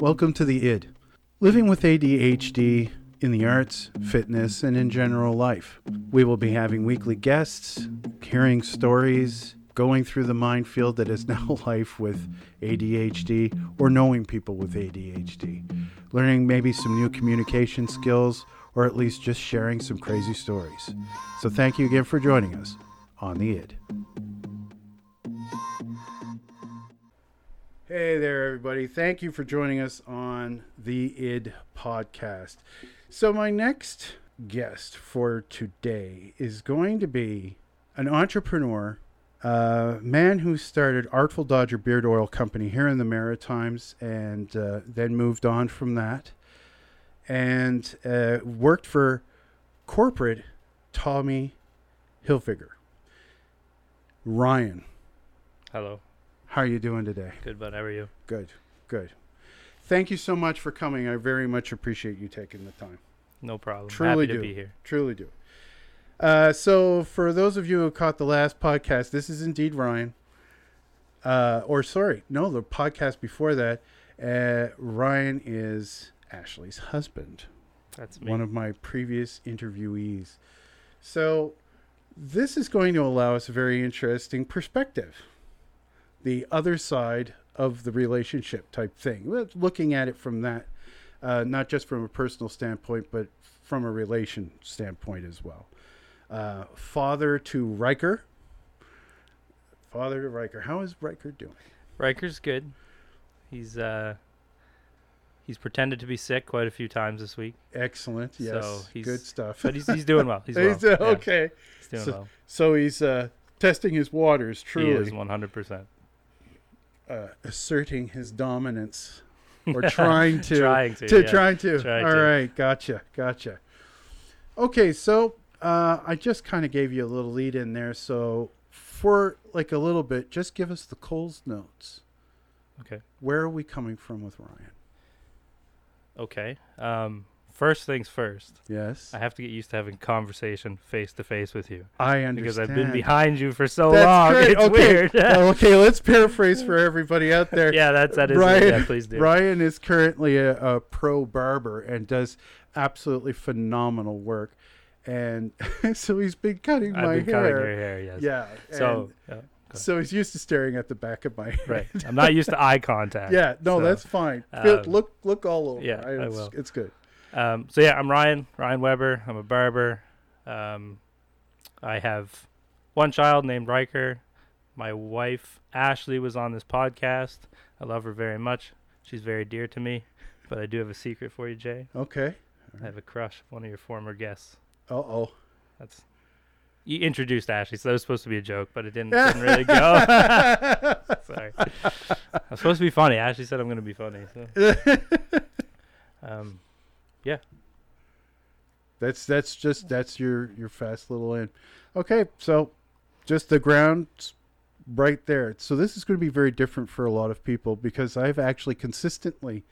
Welcome to the ID. Living with ADHD in the arts, fitness, and in general life. We will be having weekly guests, hearing stories, going through the minefield that is now life with ADHD or knowing people with ADHD, learning maybe some new communication skills, or at least just sharing some crazy stories. So, thank you again for joining us on the ID. Hey there, everybody. Thank you for joining us on the ID podcast. So, my next guest for today is going to be an entrepreneur, a man who started Artful Dodger Beard Oil Company here in the Maritimes and uh, then moved on from that and uh, worked for corporate Tommy Hilfiger. Ryan, Hello. How are you doing today? Good, bud. How are you? Good, good. Thank you so much for coming. I very much appreciate you taking the time. No problem. Truly Happy do. be here. Truly do. Uh, so, for those of you who caught the last podcast, this is indeed Ryan. Uh, or, sorry, no, the podcast before that. Uh, Ryan is Ashley's husband, That's me. one of my previous interviewees. So, this is going to allow us a very interesting perspective the other side of the relationship type thing. Looking at it from that, uh, not just from a personal standpoint, but from a relation standpoint as well. Uh, father to Riker. Father to Riker. How is Riker doing? Riker's good. He's uh he's pretended to be sick quite a few times this week, Excellent. Yes. So he's- Good stuff. but he's he's doing well. He's, well. Uh, Yeah, okay. he's doing So- well. So he's uh, testing his waters, true. He is 100%. Uh, asserting his dominance or trying to. Trying to. to yeah. trying to. Trying All to. right, gotcha, gotcha. Okay, so uh, I just kind of gave you a little lead in there. So for like a little bit, just give us the Coles notes. Okay. Where are we coming from with Ryan? Okay. Um first things first. Yes, I have to get used to having conversation face to face with you I understand because I've been behind you for so That's long. great. It's okay. weird. Okay, let's paraphrase for everybody out there. yeah, that's that is Ryan, it. Yeah, please do. Ryan is currently a, a pro barber and does absolutely phenomenal work. And so he's been cutting I've my been hair. cutting your hair, yes. Yeah. So, yeah, so he's used to staring at the back of my head. right. I'm not used to eye contact. Yeah, no, so, that's fine. Um, look look all over. yeah, I it's, will. it's good. Um, so yeah, I'm Ryan, Ryan Weber. I'm a barber. Um, I have one child named Riker. My wife Ashley was on this podcast. I love her very much. She's very dear to me. But I do have a secret for you, Jay. Okay. I have a crush. on One of your former guests. Uh oh. That's you introduced Ashley, so that was supposed to be a joke, but it didn't, didn't really go. Sorry, I'm supposed to be funny. Ashley said I'm going to be funny. So, um, That's that's just that's your your fast little end. Okay, so just the ground right there. So this is going to be very different for a lot of people because I've actually consistently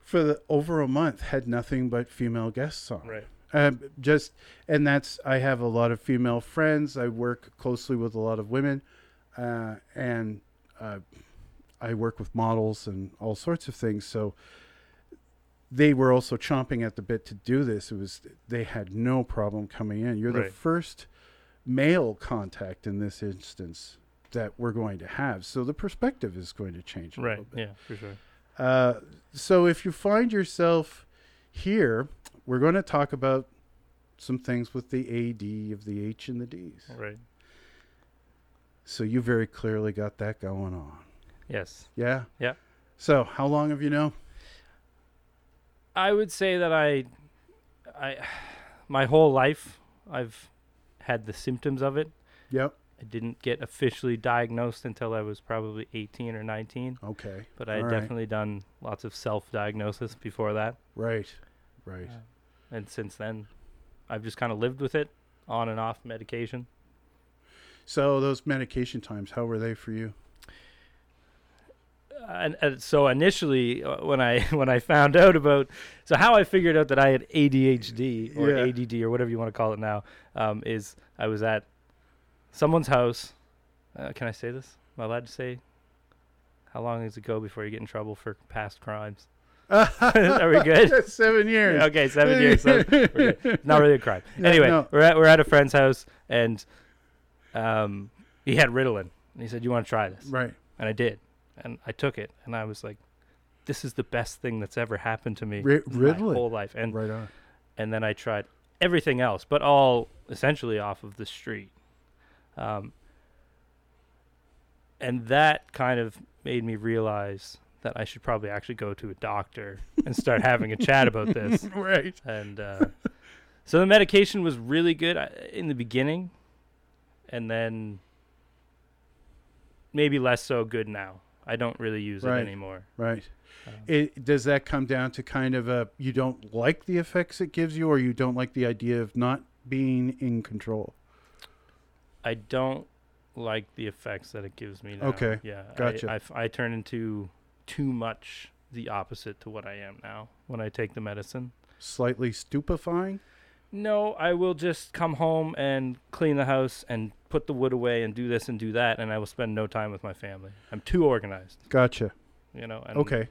for the over a month had nothing but female guests on. right. Um, just and that's I have a lot of female friends. I work closely with a lot of women, uh, and uh, I work with models and all sorts of things. So they were also chomping at the bit to do this. It was they had no problem coming in. You're the first male contact in this instance that we're going to have. So the perspective is going to change a Right. little bit. Yeah, for sure. Uh, so if you find yourself here, we're going to talk about some things with the AD of the H and the D's. Right. So you very clearly got that going on. Yes. Yeah? Yeah. So how long have you known? I would say that I, I, my whole life I've had the symptoms of it. Yep. I didn't get officially diagnosed until I was probably 18 or 19, Okay. but I had All right. definitely done lots of self-diagnosis before that. Right. Right. And since then, I've just kind of lived with it on and off medication. So those medication times, how were they for you? And, and so initially uh, when I when I found out about so how I figured out that I had ADHD or Yeah. ADD or whatever you want to call it now um, is I was at someone's house. Uh, can I say this? Am I allowed to say how long does it go before you get in trouble for past crimes? Are we good? Seven years. Okay, seven years. So we're good. Not really a crime. No, Anyway, no. we're at we're at a friend's house, and um, he had Ritalin, and he said, "You want to try this?" Right. And I did, and I took it, and I was like, "This is the best thing that's ever happened to me Ri- my whole life." And Right on. and then I tried everything else, but all essentially off of the street. Um, and that kind of made me realize that I should probably actually go to a doctor and start having a chat about this. Right. And uh, so the medication was really good uh, in the beginning, and then maybe less so good now. I don't really use Right. it anymore. Right. Um, It, does that come down to kind of a you don't like the effects it gives you, or you don't like the idea of not being in control? I don't like the effects that it gives me now. Okay, Yeah. I- gotcha. I turn into too much the opposite to what I am now when I take the medicine. Slightly stupefying. No, I will just come home and clean the house and put the wood away and do this and do that, and I will spend no time with my family. I'm too organized, Gotcha. you know. And Okay.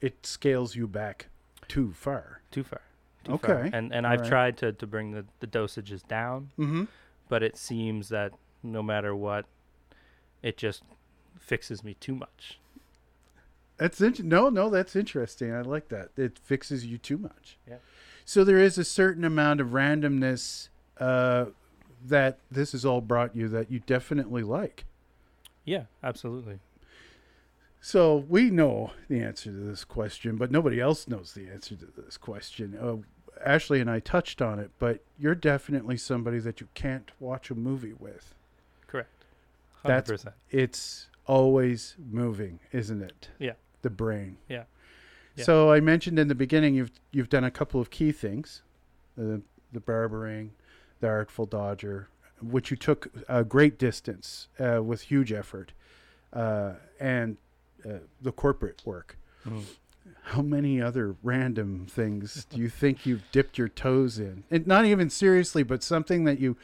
It scales you back too far. Too far. Too far. Okay, And and I've alright. tried to, to bring the, the dosages down, Mm-hmm. but it seems that no matter what, it just fixes me too much. That's int- no, no. That's interesting. I like that. It fixes you too much. Yeah. So there is a certain amount of randomness uh, that this has all brought you that you definitely like. Yeah, absolutely. So we know the answer to this question, but nobody else knows the answer to this question. Uh, Ashley and I touched on it, but you're definitely somebody that you can't watch a movie with. Correct. That's- 100%. It's always moving, isn't it? Yeah. The brain. Yeah. Yeah. So I mentioned in the beginning you've you've done a couple of key things, the the barbering, the Artful Dodger, which you took a great distance uh, with huge effort, uh, and uh, the corporate work. Mhm. How many other random things do you think you've dipped your toes in? And not even seriously, but something that you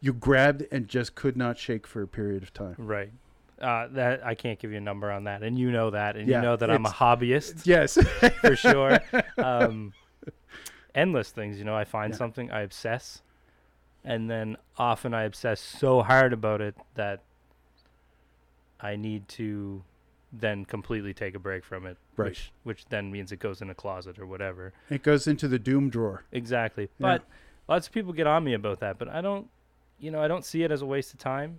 you grabbed and just could not shake for a period of time. Right. Uh, that I can't give you a number on that, and you know that, and Yeah, you know that I'm a hobbyist Yes. for sure. Um, endless things, you know. I find Yeah. something, I obsess, and then often I obsess so hard about it that I need to then completely take a break from it, Right. which which then means it goes in a closet or whatever. it goes into the doom drawer. Exactly. Yeah. But lots of people get on me about that, but I don't you know, I don't see it as a waste of time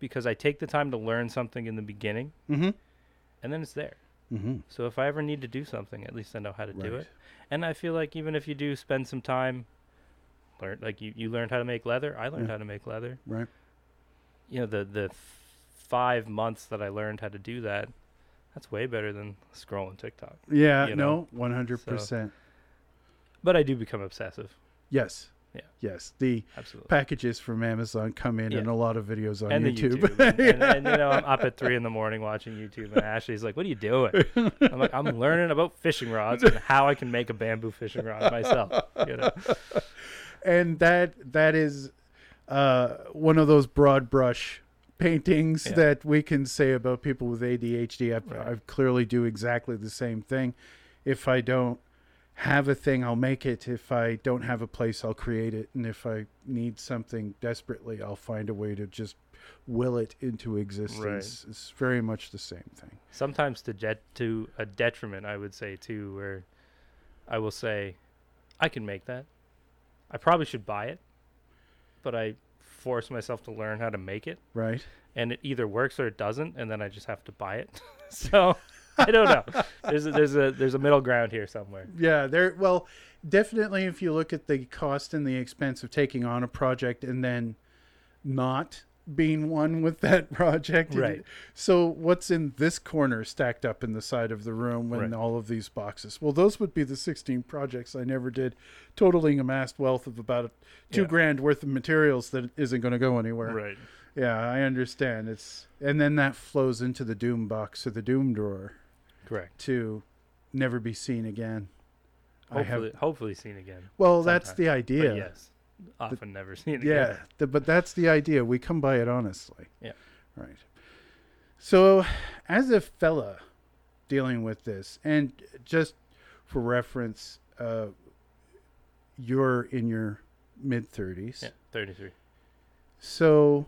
because I take the time to learn something in the beginning Mm-hmm. and then it's there. Mm-hmm. So if I ever need to do something, at least I know how to do it. And I feel like even if you do spend some time learn like you, you learned how to make leather, I learned Yeah. how to make leather. Right. You know, the the f- 5 months that I learned how to do that, that's way better than scrolling TikTok. Yeah. You no. One hundred percent. But I do become obsessive. Yes. Yeah. Yes. The Absolutely. packages from Amazon come in Yeah. and a lot of videos on and YouTube. YouTube. and, and, and, you know, I'm up at three in the morning watching YouTube, and Ashley's like, "What are you doing?" I'm like, "I'm learning about fishing rods and how I can make a bamboo fishing rod myself." You know, and that that is uh, one of those broad brush paintings Yeah. that we can say about people with ADHD. I, Right. I clearly do exactly the same thing. If I don't have a thing, I'll make it. If I don't have a place, I'll create it. And if I need something desperately, I'll find a way to just will it into existence. It's very much the same thing. sometimes to jet to a detriment, I would say too, where I will say, "I can make that. I probably should buy it," but I force myself to learn how to make it, Right? and it either works or it doesn't, and then I just have to buy it. so I don't know. There's a, there's a there's a middle ground here somewhere. Yeah, there. Well, definitely, if you look at the cost and the expense of taking on a project and then not being one with that project. Right. So, what's in this corner stacked up in the side of the room when Right. all of these boxes? Well, those would be the 16 projects I never did, totaling amassed wealth of about two Yeah. grand worth of materials that isn't going to go anywhere. Right. Yeah, I understand. It's and then that flows into the doom box or the doom drawer Correct. to never be seen again. I have Hopefully, hopefully seen again. well, that's sometime. the But idea. yes, often never seen Yeah, again. the, but that's the idea. We come by it honestly. Yeah. Right. So, as a fella dealing with this, and just for reference, uh, you're in your mid 30s. Yeah, 33. So,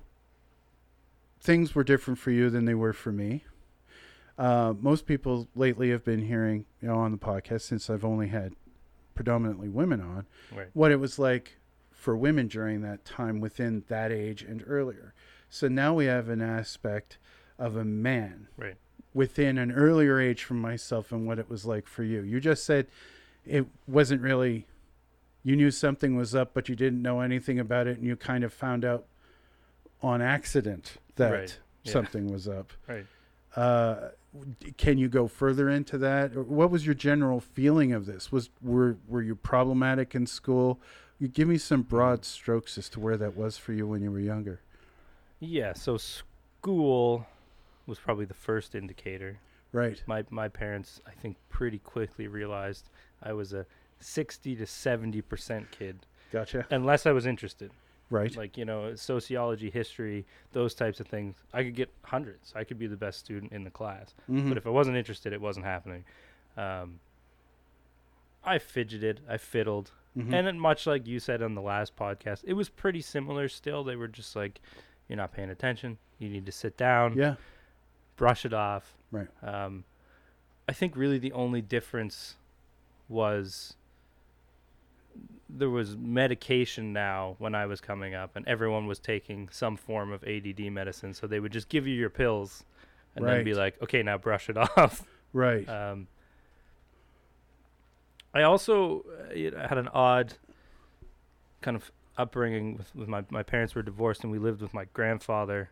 things were different for you than they were for me. Uh, most people lately have been hearing, you know, on the podcast since I've only had predominantly women on, Right. what it was like for women during that time within that age and earlier. So now we have an aspect of a man Right. within an earlier age from myself and what it was like for you. You just said it wasn't really, you knew something was up, but you didn't know anything about it, and you kind of found out on accident that Right. Yeah. something was up. Right. Uh, can you go further into that? What was your general feeling of this? Was were were you problematic in school? You give me some broad strokes as to where that was for you when you were younger. Yeah. So school was probably the first indicator. Right. My my parents, I think, pretty quickly realized I was a 60 to 70 percent kid, Gotcha. unless I was interested. Right. Like you know, sociology, history, those types of things. I could get hundreds. I could be the best student in the class. Mhm. But if I wasn't interested, it wasn't happening. Um, I fidgeted, I fiddled, Mhm. and then much like you said on the last podcast, it was pretty similar. Still, they were just like, "You're not paying attention. You need to sit down, yeah. brush it off." Right. Um, I think really the only difference was there was medication now when I was coming up, and everyone was taking some form of ADD medicine. So they would just give you your pills, and then be like, "Okay, now brush it off." Right. Um, I also uh, had an odd kind of upbringing with, with my my parents were divorced, and we lived with my grandfather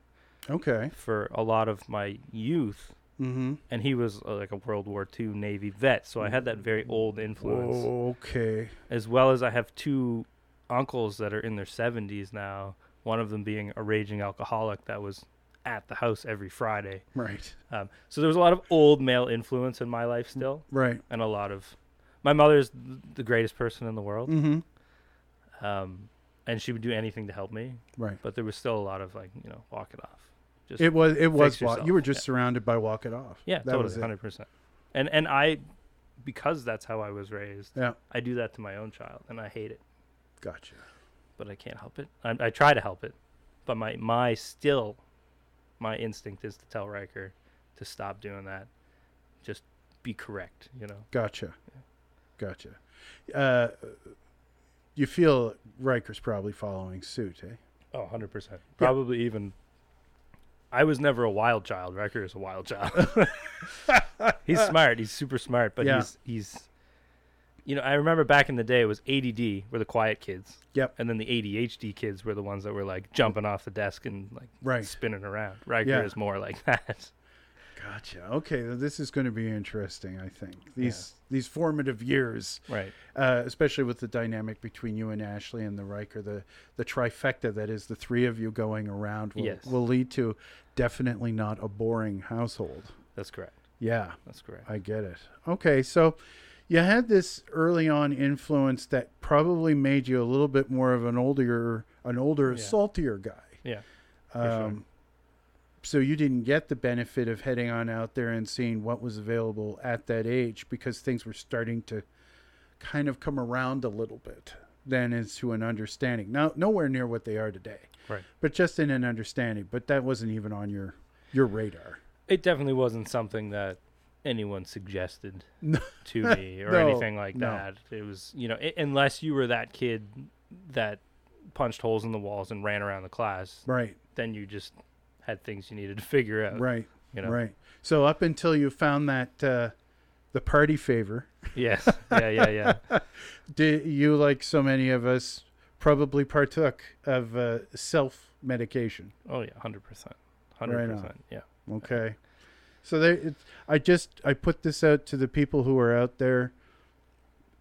okay. for a lot of my youth Mm-hmm. and he was uh, like a World War II Navy vet, so I had that very old influence, Okay. as well as I have two uncles that are in their 70s now. One of them being a raging alcoholic that was at the house every Friday. Right. Um, so there was a lot of old male influence in my life still, Right. and a lot of my mother's the greatest person in the world, Mm-hmm. um, and she would do anything to help me. Right. But there was still a lot of like you know walk it off. Just It was. It was. Walk, you were yourself. just surrounded by walk it off. Yeah, That totally, was hundred percent. And and I, because that's how I was raised, Yeah. I do that to my own child, and I hate it, Gotcha. but I can't help it. I, I try to help it, but my my still, my instinct is to tell Riker to stop doing that. Just be correct, you know. Gotcha. Gotcha. Uh, you feel Riker's probably following suit, eh? Oh, 100 percent. Probably even. I was never a wild child. Riker is a wild child. he's smart. He's super smart, but Yeah. he's he's. You know, I remember back in the day, it was ADD were the quiet kids. Yep. And then the ADHD kids were the ones that were like jumping off the desk and like Right. spinning around. Riker Yeah. is more like that. Gotcha. Okay, th- this is going to be interesting. I think these these formative years, Right. uh, especially with the dynamic between you and Ashley and the Riker, the the trifecta that is the three of you going around will, Yes. will lead to definitely not a boring household. That's correct. Yeah, That's correct. I get it. Okay, so you had this early on influence that probably made you a little bit more of an older, an older, Yeah. saltier guy. Yeah. sure. Um, so you didn't get the benefit of heading on out there and seeing what was available at that age because things were starting to kind of come around a little bit then into an understanding. Now, nowhere near what they are today, Right. but just in an understanding. But that wasn't even on your your radar. It definitely wasn't something that anyone suggested to me or No, anything like no. that. It was, you know, i unless you were that kid that punched holes in the walls and ran around the class, Right, then you just had things you needed to figure out. right, You know. right. So up until you found that uh, the party favor, Yes. Yeah. Yeah. Yeah. did you like so many of us probably partook of uh, self medication? oh yeah. Hundred percent. Hundred percent. Yeah. Okay. So there, I just I put this out to the people who are out there.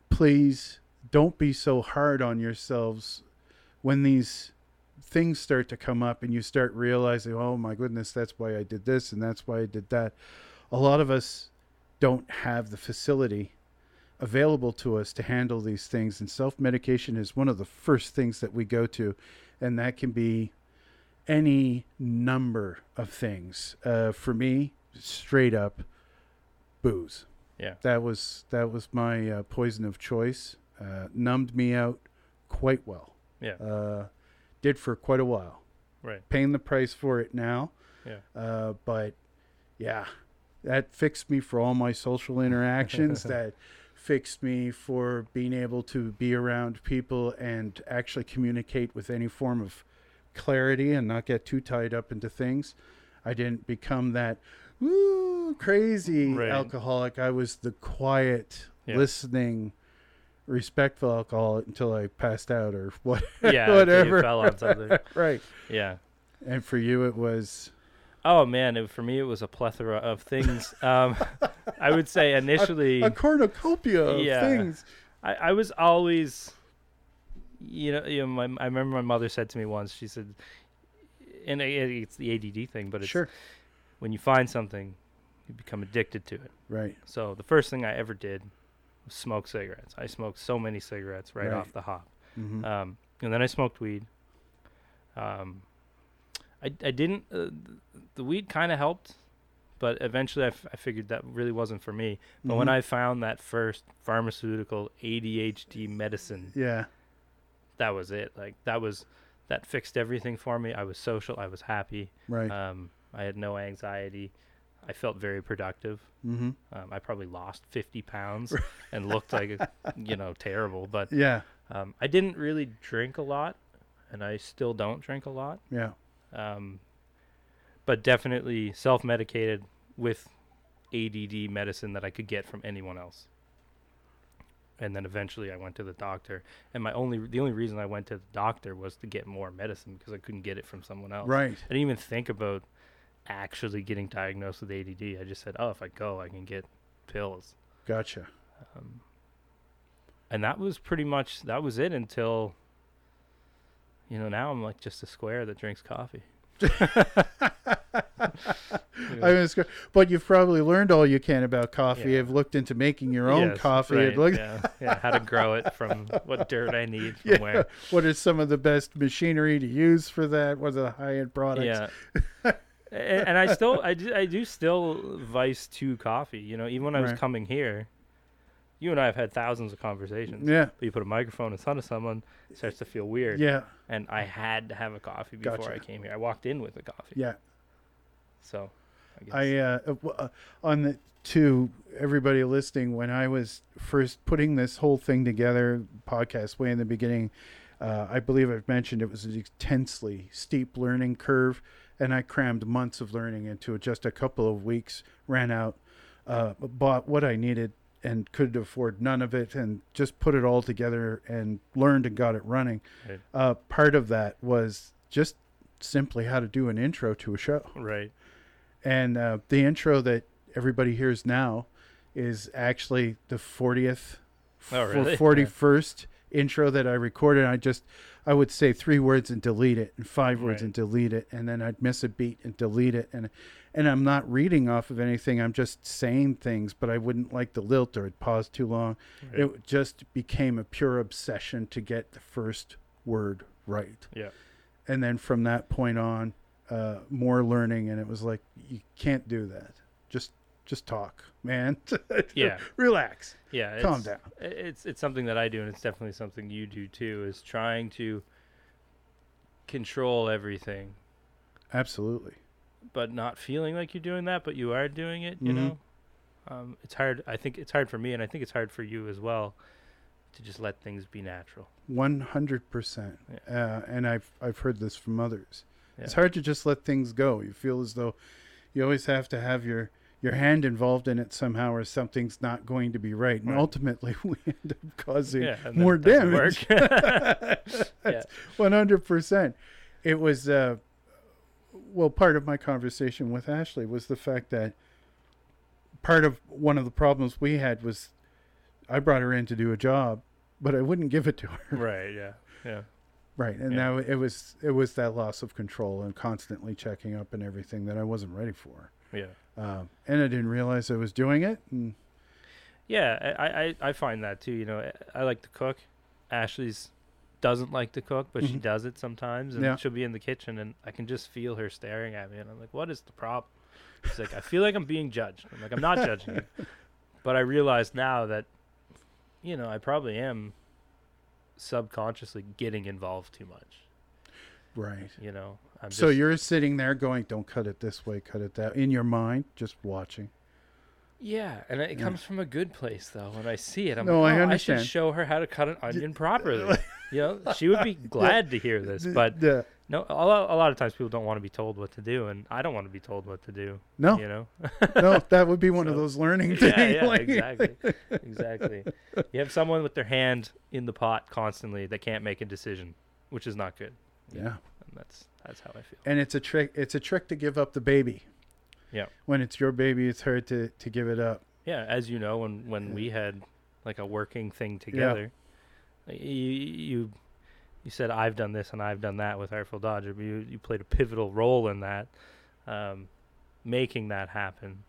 Please don't be so hard on yourselves when these things start to come up and you start realizing, oh my goodness, that's why I did this and that's why I did that. A lot of us don't have the facility available to us to handle these things, and self medication is one of the first things that we go to, and that can be any number of things. Uh, for me, straight up, booze. Yeah. That was that was my uh, poison of choice. Uh, numbed me out quite well. Yeah. Did for quite a while. Right. Paying the price for it now. Yeah. Uh, but yeah, that fixed me for all my social interactions. that fixed me for being able to be around people and actually communicate with any form of clarity and not get too tied up into things. I didn't become that woo crazy Right. alcoholic. I was the quiet, Yeah. listening, respectful alcoholic until I passed out or what. Yeah. Whatever. Fell on something. right. Yeah. And for you, it was Oh man, it, for me it was a plethora of things. Um, I would say initially, a cornucopia of Yeah. things. I, I was always, you know, you know, my, I remember my mother said to me once. She said, and it, it's the ADD thing, but it's Sure. when you find something, you become addicted to it. Right. So the first thing I ever did smoke cigarettes. I smoked so many cigarettes right, Right. off the hop. hmm Um, and then I smoked weed. Um, I, I didn't. Uh, th- the weed kind of helped, but eventually I, f- I figured that really wasn't for me. But when Mhm. I found that first pharmaceutical ADHD medicine, yeah. that was it. Like that was that fixed everything for me. I was social. I was happy. Right. Um, I had no anxiety. I felt very productive. mm-hmm. Um, I probably lost 50 pounds and looked like, you know, terrible. But Yeah. um, I didn't really drink a lot, and I still don't drink a lot. Yeah. Um, but definitely self-medicated with ADD medicine that I could get from anyone else. And then eventually I went to the doctor, and my only the only reason I went to the doctor was to get more medicine because I couldn't get it from someone else. Right. I didn't even think about actually getting diagnosed with ADD. I just said, "Oh, if I go, I can get pills." Gotcha. Um, and that was pretty much that was it until you know now I'm like just a square that drinks coffee. I go- but you've probably learned all you can about coffee. Yeah. You've looked into making your own Yes, coffee. right, looked- yeah, yeah, how to grow it from what dirt I need from Yeah. where. What are some of the best machinery to use for that? What are the high end products? Yeah. And I still I do, I do still vice to coffee. You know, even when I was Right. coming here, you and I have had thousands of conversations. Yeah. But you put a microphone in front of someone, it starts to feel weird. Yeah. And I had to have a coffee before Gotcha. I came here. I walked in with a coffee. Yeah. So, I guess. I uh, uh, uh, on the to everybody listening when I was first putting this whole thing together, podcast way in the beginning. Uh, I believe I've mentioned it was an intensely steep learning curve, and I crammed months of learning into just a couple of weeks. Ran out, uh, bought what I needed, and could afford none of it, and just put it all together and learned and got it running. Right. Uh, part of that was just simply how to do an intro to a show. right. And uh, the intro that everybody hears now is actually the 40th, Oh, for really? 41st intro that I recorded. I just, I would say three words and delete it, and five words Right. and delete it, and then I'd miss a beat and delete it. And and I'm not reading off of anything. I'm just saying things, but I wouldn't like the lilt or it paused too long. Right. It just became a pure obsession to get the first word right yeah. and then from that point on uh, more learning and it was like you can't do that just just talk man Yeah. relax Yeah. calm it's- down It's it's something that I do, and it's definitely something you do too. Is trying to control everything, absolutely but not feeling like you're doing that, but you are doing it. You Mhm. know, um, it's hard. I think it's hard for me, and I think it's hard for you as well, to just let things be natural. 100% uh, and I've, I've heard this from others it's hard to just let things go you feel as though you always have to have your your hand involved in it somehow or something's not going to be right and Right. ultimately we end up causing Yeah, more damage yeah. One hundred percent. It was uh, well, part of my conversation with Ashley was the fact that part of one of the problems we had was I brought her in to do a job, but I wouldn't give it to her. Right. Yeah. Yeah. Right, and Yeah. now it was it was that loss of control and constantly checking up and everything that I wasn't ready for, Yeah. Um, and I didn't realize I was doing it. And Yeah, I, I, I find that too. You know, I, I like to cook. Ashley's doesn't like to cook, but she Mhm. does it sometimes, and Yeah. she'll be in the kitchen, and I can just feel her staring at me, and I'm like, "What is the problem?" She's like, "I feel like I'm being judged." I'm like, "I'm not judging you," but I realize now that, you know, I probably am subconsciously getting involved too much. Right. You know, I'm So just- you're sitting there going, "Don't cut it this way, cut it that." In your mind, just watching. Yeah, and it Yeah. comes from a good place though. When I see it, I'm No, like, I oh, I understand. should show her how to cut an onion properly. you know, she would be glad to hear this. But Yeah. no, a lot, a lot of times people don't want to be told what to do, and I don't want to be told what to do. no, You know. no, that would be one of those learning things. yeah, yeah, like- exactly, exactly. You have someone with their hand in the pot constantly that can't make a decision, which is not good. Yeah. And that's that's how I feel. and it's a trick. It's a trick to give up the baby. Yeah. When it's your baby, it's hard to to give it up. Yeah, as you know, when when Yeah. we had like a working thing together, like, you, you you said I've done this and I've done that with Artful Dodger, but you you played a pivotal role in that, um, making that happen.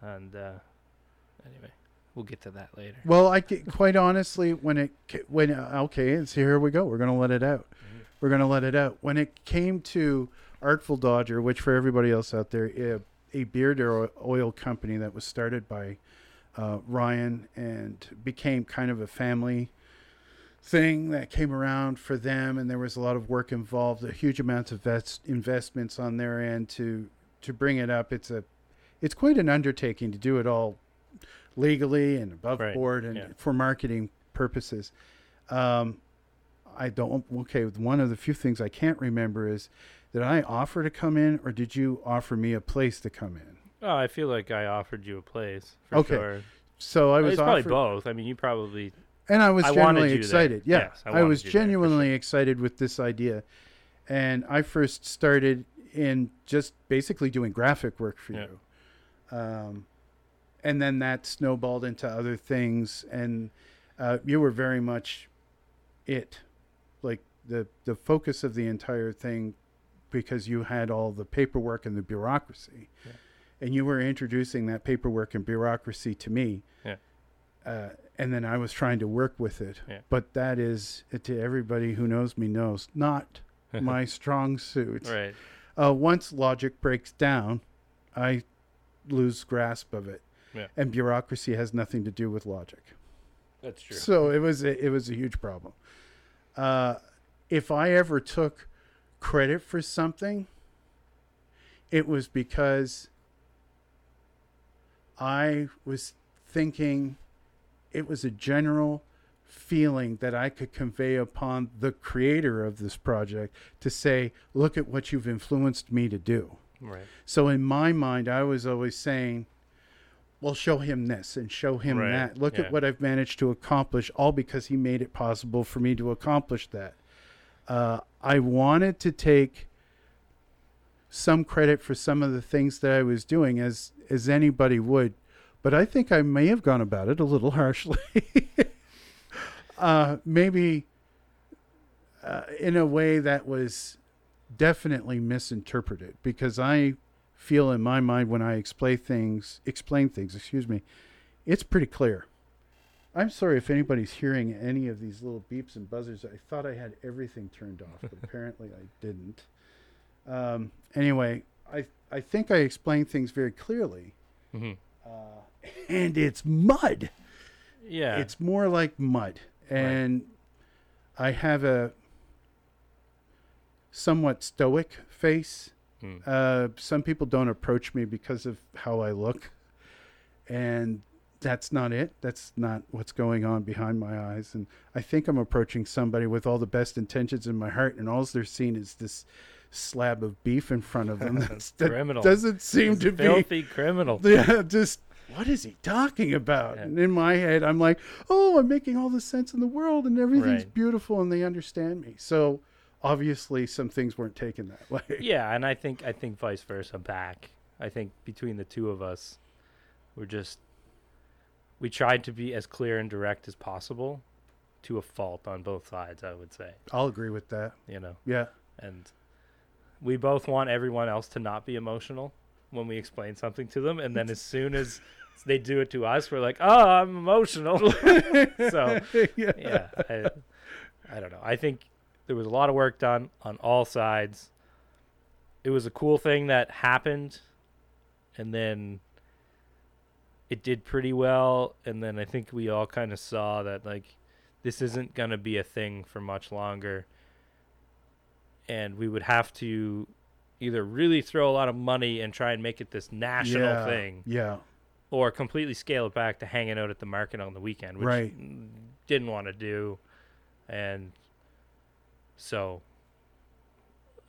And uh, anyway, we'll get to that later. Well, I get, quite honestly, when it when okay, and so here we go. We're gonna let it out. We're gonna let it out. When it came to Artful Dodger, which for everybody else out there, a, a beard oil, oil company that was started by uh, Ryan and became kind of a family thing that came around for them, and there was a lot of work involved, a huge amount of vest, investments on their end to to bring it up. It's a it's quite an undertaking to do it all legally and above Right, board and yeah. for marketing purposes. Um, I don't. Okay, one of the few things I can't remember is did I offer to come in, or did you offer me a place to come in? Oh, I feel like I offered you a place for Okay, sure. So I was it's probably offered, both. I mean, you probably and I was I genuinely excited. Yeah, Yes, I I, was you there, for genuinely excited with this idea, and I first started in just basically doing graphic work for Yeah. you, um, and then that snowballed into other things, and uh, you were very much it, like the the focus of the entire thing, because you had all the paperwork and the bureaucracy, Yeah. and you were introducing that paperwork and bureaucracy to me. Yeah. Uh, and then I was trying to work with it. Yeah. But that is, to everybody who knows me knows, not my strong suit. right. Uh, once logic breaks down, I lose grasp of it. And bureaucracy has nothing to do with logic. That's true. So it was a, it was a huge problem. Uh, if I ever took credit for something, it was because I was thinking it was a general feeling that I could convey upon the creator of this project to say, look at what you've influenced me to do. right. So in my mind, I was always saying, well, show him this and show him Right, that. Look yeah. at what I've managed to accomplish, all because he made it possible for me to accomplish that. Uh, I wanted to take some credit for some of the things that I was doing, as as anybody would, but I think I may have gone about it a little harshly. uh, maybe uh, in a way that was definitely misinterpreted because I feel in my mind when I explain things, explain things, excuse me, it's pretty clear. I'm sorry if anybody's hearing any of these little beeps and buzzers. I thought I had everything turned off, but apparently I didn't. Um, anyway, I I think I explained things very clearly, hmm uh, and it's mud Yeah. it's more like mud and i have a somewhat stoic face Hmm. uh, some people don't approach me because of how i look and that's not it that's not what's going on behind my eyes and i think i'm approaching somebody with all the best intentions in my heart and all they're seeing is this slab of beef in front of them That's, that Criminal. doesn't seem to be filthy criminal. yeah, just what is he talking about? Yeah. And in my head, I'm like, oh, I'm making all the sense in the world, and everything's Right. beautiful, and they understand me. So obviously, some things weren't taken that way. Yeah, and I think I think vice versa back. I think between the two of us, we're just we tried to be as clear and direct as possible, to a fault on both sides. I would say, I'll agree with that. you know, Yeah, and we both want everyone else to not be emotional when we explain something to them, and then as soon as they do it to us, we're like, "Oh, I'm emotional." so yeah, yeah, I, I don't know. I think there was a lot of work done on all sides. It was a cool thing that happened, and then it did pretty well. And then I think we all kind of saw that like this isn't gonna be a thing for much longer, and we would have to either really throw a lot of money and try and make it this national yeah, thing, Yeah. or completely scale it back to hanging out at the market on the weekend, which Right. didn't want to do, and so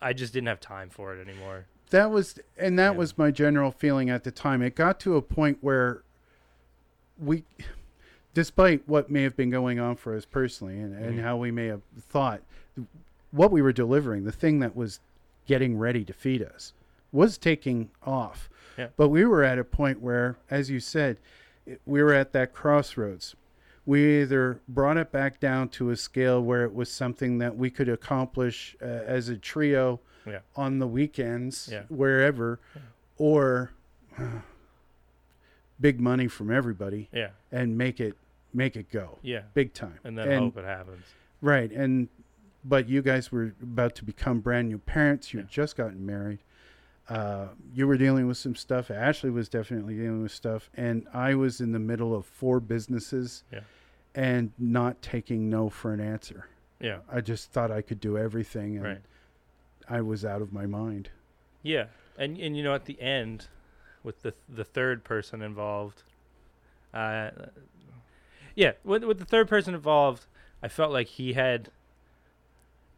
I just didn't have time for it anymore. That was, and that Yeah. was my general feeling at the time. It got to a point where we, despite what may have been going on for us personally and, and Mhm. how we may have thought, what we were delivering, the thing that was getting ready to feed us, was taking off. Yeah. But we were at a point where, as you said, we were at that crossroads. We either brought it back down to a scale where it was something that we could accomplish uh, as a trio Yeah. on the weekends, Yeah. wherever, Yeah. or big money from everybody Yeah, and make it make it go yeah, big time. and then hope it happens. Right, and but you guys were about to become brand new parents. You had just gotten married. Uh, you were dealing with some stuff. Ashley was definitely dealing with stuff, and I was in the middle of four businesses, Yeah. And not taking no for an answer. Yeah, I just thought I could do everything, and right. I was out of my mind. Yeah, and and you know at the end, with the the third person involved, uh, yeah, with with the third person involved, I felt like he had.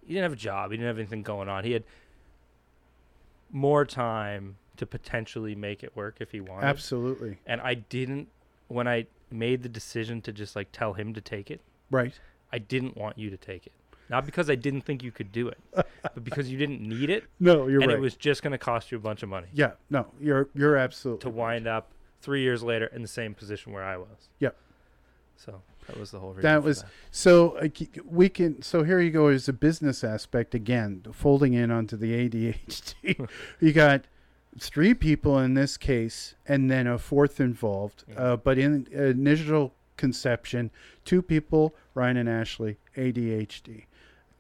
He didn't have a job. He didn't have anything going on. He had more time to potentially make it work if he wanted. Absolutely And I didn't when I made the decision to just like tell him to take it. right. I didn't want you to take it. Not because I didn't think you could do it, but because you didn't need it No, you're and right. it was just going to cost you a bunch of money yeah, no, you're you're absolutely to wind up three years later in the same position where I was. Yep. So that was the whole reason. That was so uh, we can. So here you go. Is a business aspect again, folding in onto the ADHD. you got three people in this case, and then a fourth involved. Mhm. Uh, but in initial conception, two people, Ryan and Ashley, ADHD,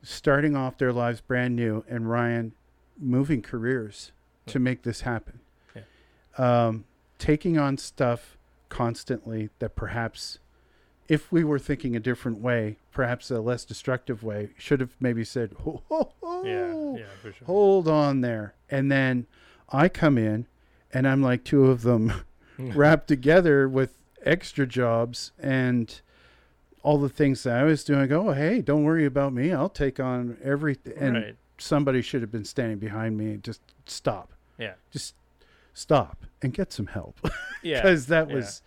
starting off their lives brand new, and Ryan moving careers to make this happen. Um, taking on stuff constantly that perhaps if we were thinking a different way, perhaps a less destructive way, should have maybe said, ho, ho, ho, yeah, yeah, sure. hold on there. And then I come in and I'm like two of them wrapped together with extra jobs and all the things that I was doing. I go, oh, hey, don't worry about me. I'll take on everything. And right. somebody should have been standing behind me and just stop, Yeah. just stop and get some help. Yeah. Because that yeah. was,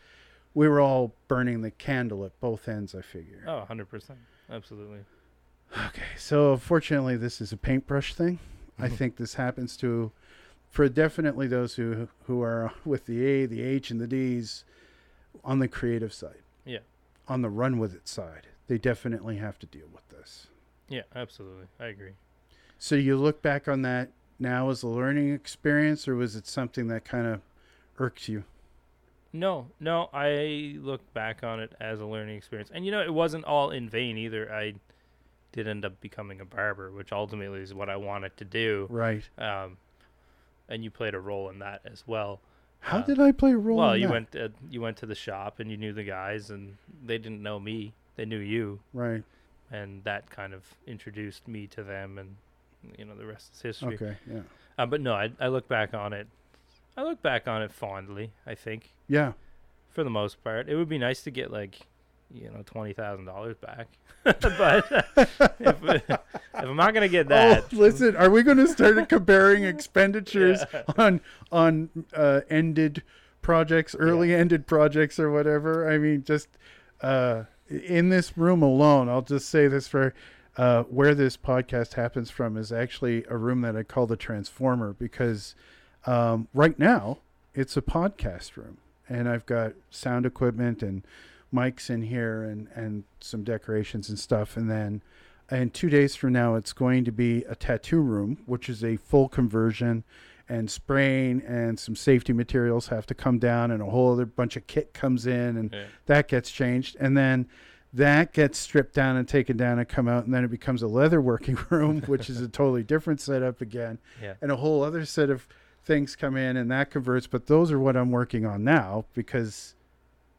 we were all burning the candle at both ends, I figure. Oh, 100%. Absolutely. Okay, so fortunately, this is a paintbrush thing. I think this happens to, for definitely those who who are with the A, the H, and the D's, on the creative side. Yeah. On the run with it side, they definitely have to deal with this. Yeah, absolutely. I agree. So you look back on that now as a learning experience, or was it something that kind of irks you? No, no, I look back on it as a learning experience. And you know, it wasn't all in vain either. I did end up becoming a barber, which ultimately is what I wanted to do. Right. Um, and you played a role in that as well. How Uh, did I play a role? well, in you that? went uh, you went to the shop and you knew the guys, and they didn't know me. They knew you, right. and that kind of introduced me to them, and you know the rest is history. Okay. Yeah. Uh, but no, I, I look back on it. I look back on it fondly. I think Yeah. for the most part, it would be nice to get like, you know, twenty thousand dollars back. but if, if I'm not gonna get that, Oh, listen, are we going to start comparing expenditures Yeah. on on uh, ended projects, early ended projects, or whatever? I mean, just uh, in this room alone, I'll just say this for uh, where this podcast happens from is actually a room that I call the Transformer because um, right now it's a podcast room, and I've got sound equipment and mics in here and and some decorations and stuff, and then and two days from now it's going to be a tattoo room which is a full conversion and spraying and some safety materials have to come down and a whole other bunch of kit comes in and Yeah. that gets changed and then That gets stripped down and taken down and come out, and then it becomes a leather working room, which is a totally different setup again, Yeah. and a whole other set of things come in, and that converts. But those are what I'm working on now because,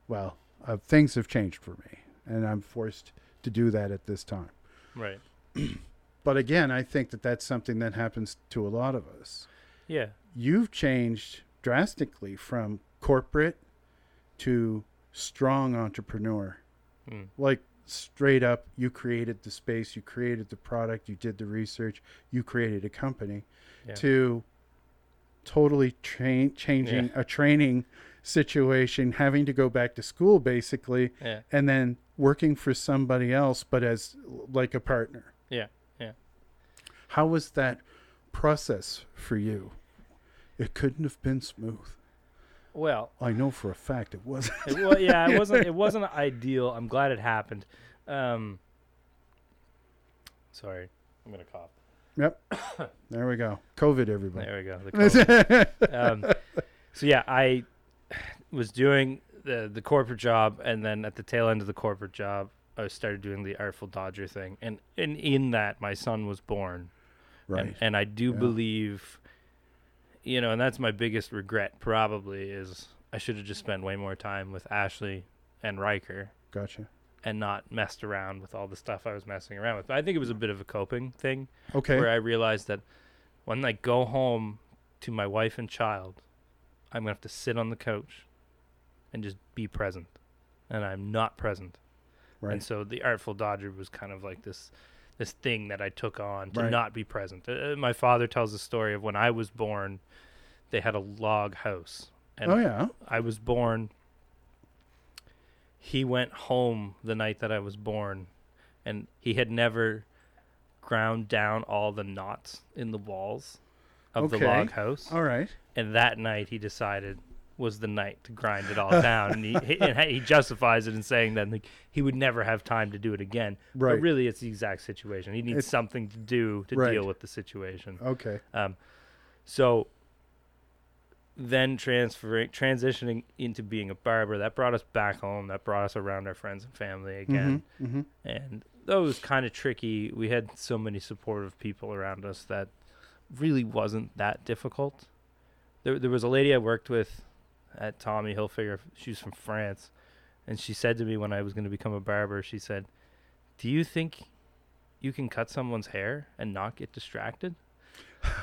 well, uh, things have changed for me, and I'm forced to do that at this time. Right. But again, I think that that's something that happens to a lot of us. Yeah. You've changed drastically from corporate to strong entrepreneur. Mm. Like straight up, you created the space, you created the product, you did the research, you created a company. Yeah. To totally tra- changing a training situation, having to go back to school basically, Yeah. and then working for somebody else, but as like a partner. Yeah, yeah. How was that process for you? It couldn't have been smooth. Well, I know for a fact it wasn't. it, well, yeah, it wasn't. It wasn't ideal. I'm glad it happened. Um, sorry, I'm gonna cough. Yep. there we go. COVID, everybody. There we go. The COVID. um, so yeah, I was doing the the corporate job, and then at the tail end of the corporate job, I started doing the Artful Dodger thing, and and in that, my son was born. right. And, and I do Yeah. believe, you know, and that's my biggest regret probably is I should have just spent way more time with Ashley and Riker gotcha. and not messed around with all the stuff I was messing around with. But I think it was a bit of a coping thing Okay. where I realized that when I go home to my wife and child, I'm gonna have to sit on the couch and just be present, and I'm not present. right. And so the Artful Dodger was kind of like this this thing that I took on to Right. not be present. Uh, Uh, my father tells the story of when I was born, they had a log house, and oh yeah. I was born. He went home the night that I was born, and he had never ground down all the knots in the walls of the log house. All right. And that night, he decided was the night to grind it all down, and he he, and he justifies it in saying that like, he would never have time to do it again. Right. But really, it's the exact situation. He needs It's- something to do to Right. deal with the situation. Okay. Um, so then transferring, transitioning into being a barber, that brought us back home. That brought us around our friends and family again. hmm And that was kind of tricky. We had so many supportive people around us that really wasn't that difficult. There, there was a lady I worked with at Tommy Hilfiger. She was from France. And she said to me when I was going to become a barber, she said, Do you think you can cut someone's hair and not get distracted?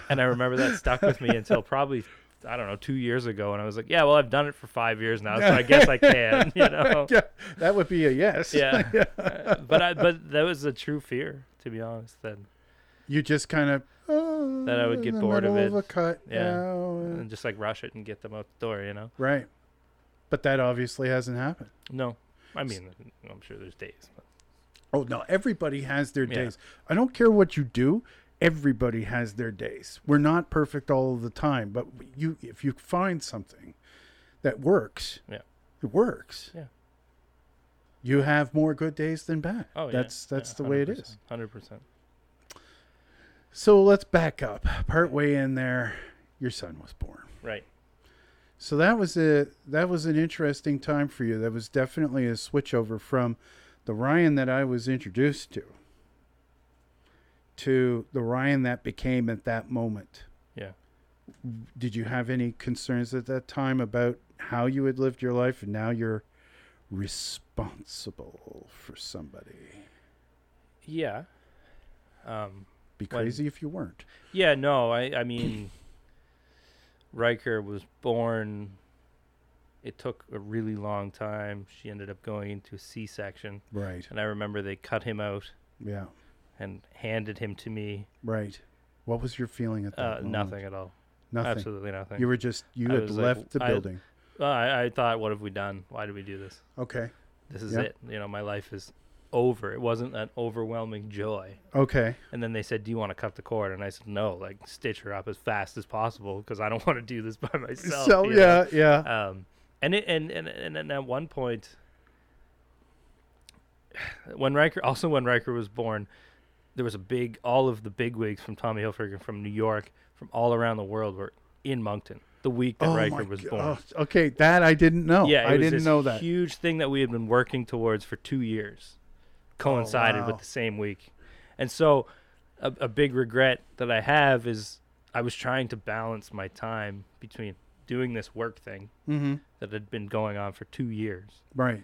and I remember that stuck with me until probably, I don't know, two years ago. And I was like, Yeah, well, I've done it for five years now, so I guess I can, you know? Yeah, that would be a yes. Yeah. Uh, but I, but that was a true fear, to be honest. Then You just kind of oh, That I would get bored of it. a cut. Yeah. and just like rush it and get them out the door, you know? right. But that obviously hasn't happened. No, I mean, I'm sure there's days. But Oh no, everybody has their Yeah. days. I don't care what you do. Everybody has their days. We're not perfect all of the time, but you if you find something that works, Yeah. it works. Yeah. You have more good days than bad. oh yeah, that's that's yeah, the way it is. Hundred percent. So let's back up. Partway in there, your son was born. Right. So that was a that was an interesting time for you. That was definitely a switchover from the Ryan that I was introduced to to the Ryan that became at that moment. Yeah. Did you have any concerns at that time about how you had lived your life and now you're responsible for somebody? Yeah. Um. Be When- crazy if you weren't. Yeah. No. I. I mean, Riker was born. It took a really long time. She ended up going into a C-section, Right. and I remember they cut him out Yeah. and handed him to me. Right. What was your feeling at that Uh, moment? nothing at all. Nothing. Absolutely nothing. You were just you I had was like, left the I- building. I, I thought, what have we done? Why did we do this? Okay. This is Yeah. it. You know, my life is over. It wasn't an overwhelming joy. Okay. And then they said, "Do you want to cut the cord?" And I said, "No, like stitch her up as fast as possible because I don't want to do this by myself." So you know? yeah, yeah. Um, and it and, and and and at one point, when Riker also when Riker was born, there was a big all of the big wigs from Tommy Hilfiger from New York from all around the world were in Moncton the week that oh Riker was God. born. Okay, that I didn't know. Yeah, I didn't know that. huge thing that we had been working towards for two years. Coincided wow. with the same week. And so a, a big regret that I have is I was trying to balance my time between doing this work thing Mm-hmm. that had been going on for two years Right.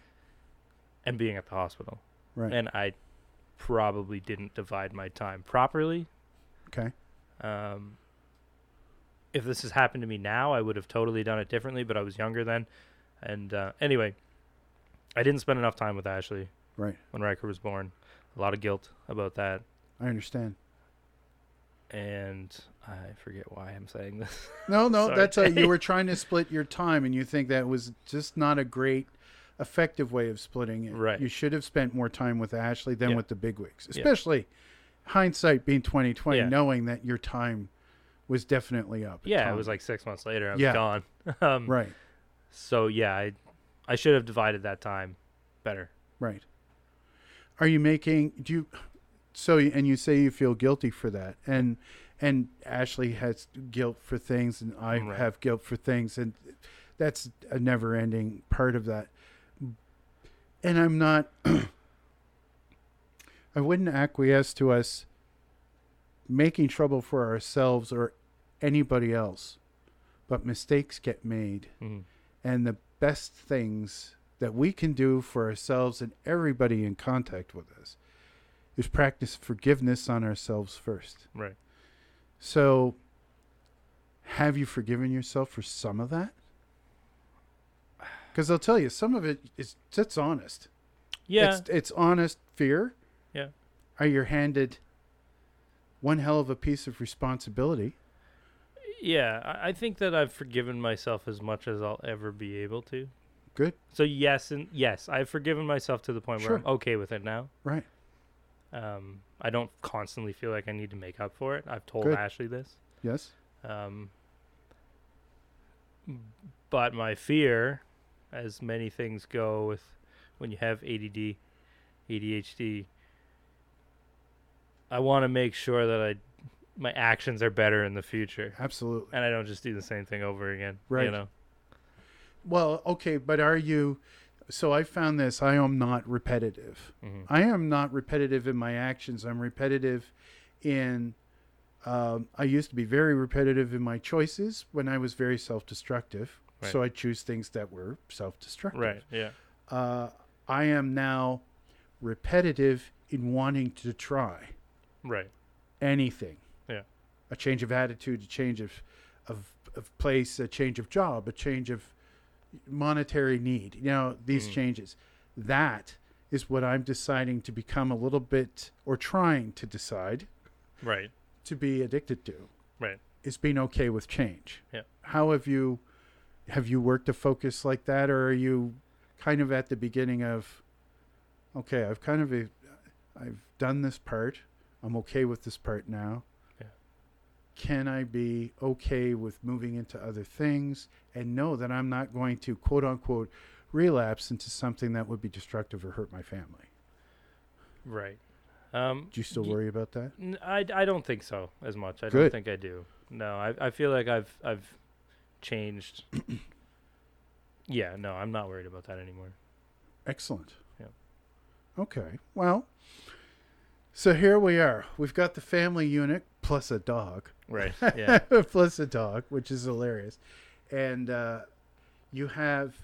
and being at the hospital. Right. And I probably didn't divide my time properly. okay. Um, if this has happened to me now, I would have totally done it differently, but I was younger then. And uh, anyway, I didn't spend enough time with Ashley Right. when Riker was born. A lot of guilt about that. I understand. And I forget why I'm saying this. No, no, that's a, you were trying to split your time, and you think that was just not a great, effective way of splitting it. Right. You should have spent more time with Ashley than Yeah. with the bigwigs, Yeah. especially hindsight being twenty twenty, Yeah. knowing that your time was definitely up. yeah, it was like six months later. I was Yeah. gone. um, right, So yeah, I, I should have divided that time better. right. Are you making? Do you? So, and you say you feel guilty for that, and and Ashley has guilt for things, and I Right. have guilt for things, and that's a never-ending part of that. And I'm not. I wouldn't acquiesce to us making trouble for ourselves or anybody else, but mistakes get made, Mhm. and the best things that we can do for ourselves and everybody in contact with us is practice forgiveness on ourselves first. Right. So, have you forgiven yourself for some of that? Because I'll tell you, some of it is it's honest. Yeah. It's, it's honest fear. Yeah. Are you handed one hell of a piece of responsibility? Yeah, I, I think that I've forgiven myself as much as I'll ever be able to. Good. So yes, and yes, I've forgiven myself to the point where Sure. I'm okay with it now. Right. Um, I don't constantly feel like I need to make up for it. I've told Good. Ashley this. Yes. Um, but my fear, as many things go with when you have ADD, ADHD, I want to make sure that I my actions are better in the future, Absolutely. and I don't just do the same thing over again. Right. You know. Well, okay, but are you? So I found this. I am not repetitive. hmm I am not repetitive in my actions. I'm repetitive in. Um, I used to be very repetitive in my choices when I was very self-destructive. Right. So I choose things that were self-destructive. Right. Yeah. Uh, I am now repetitive in wanting to try Right. anything. Yeah. A change of attitude, a change of, of, of place, a change of job, a change of monetary need. You know, these Mhm. changes. That is what I'm deciding to become a little bit, or trying to decide Right. to be addicted to. Right. Is being okay with change. Yeah. How have you, have you worked a focus like that, or are you kind of at the beginning of, okay, I've kind of, a, I've done this part. I'm okay with this part now. Can I be okay with moving into other things and know that I'm not going to quote unquote relapse into something that would be destructive or hurt my family? Right. Um, Do you still Ye- worry about that? N- I, I don't think so as much. I Good. don't think I do. No, I I feel like I've I've changed. yeah, no, I'm not worried about that anymore. Excellent. Yeah. Okay. Well, so here we are. We've got the family unit plus a dog. Right. Yeah. plus a dog, which is hilarious. And uh, you have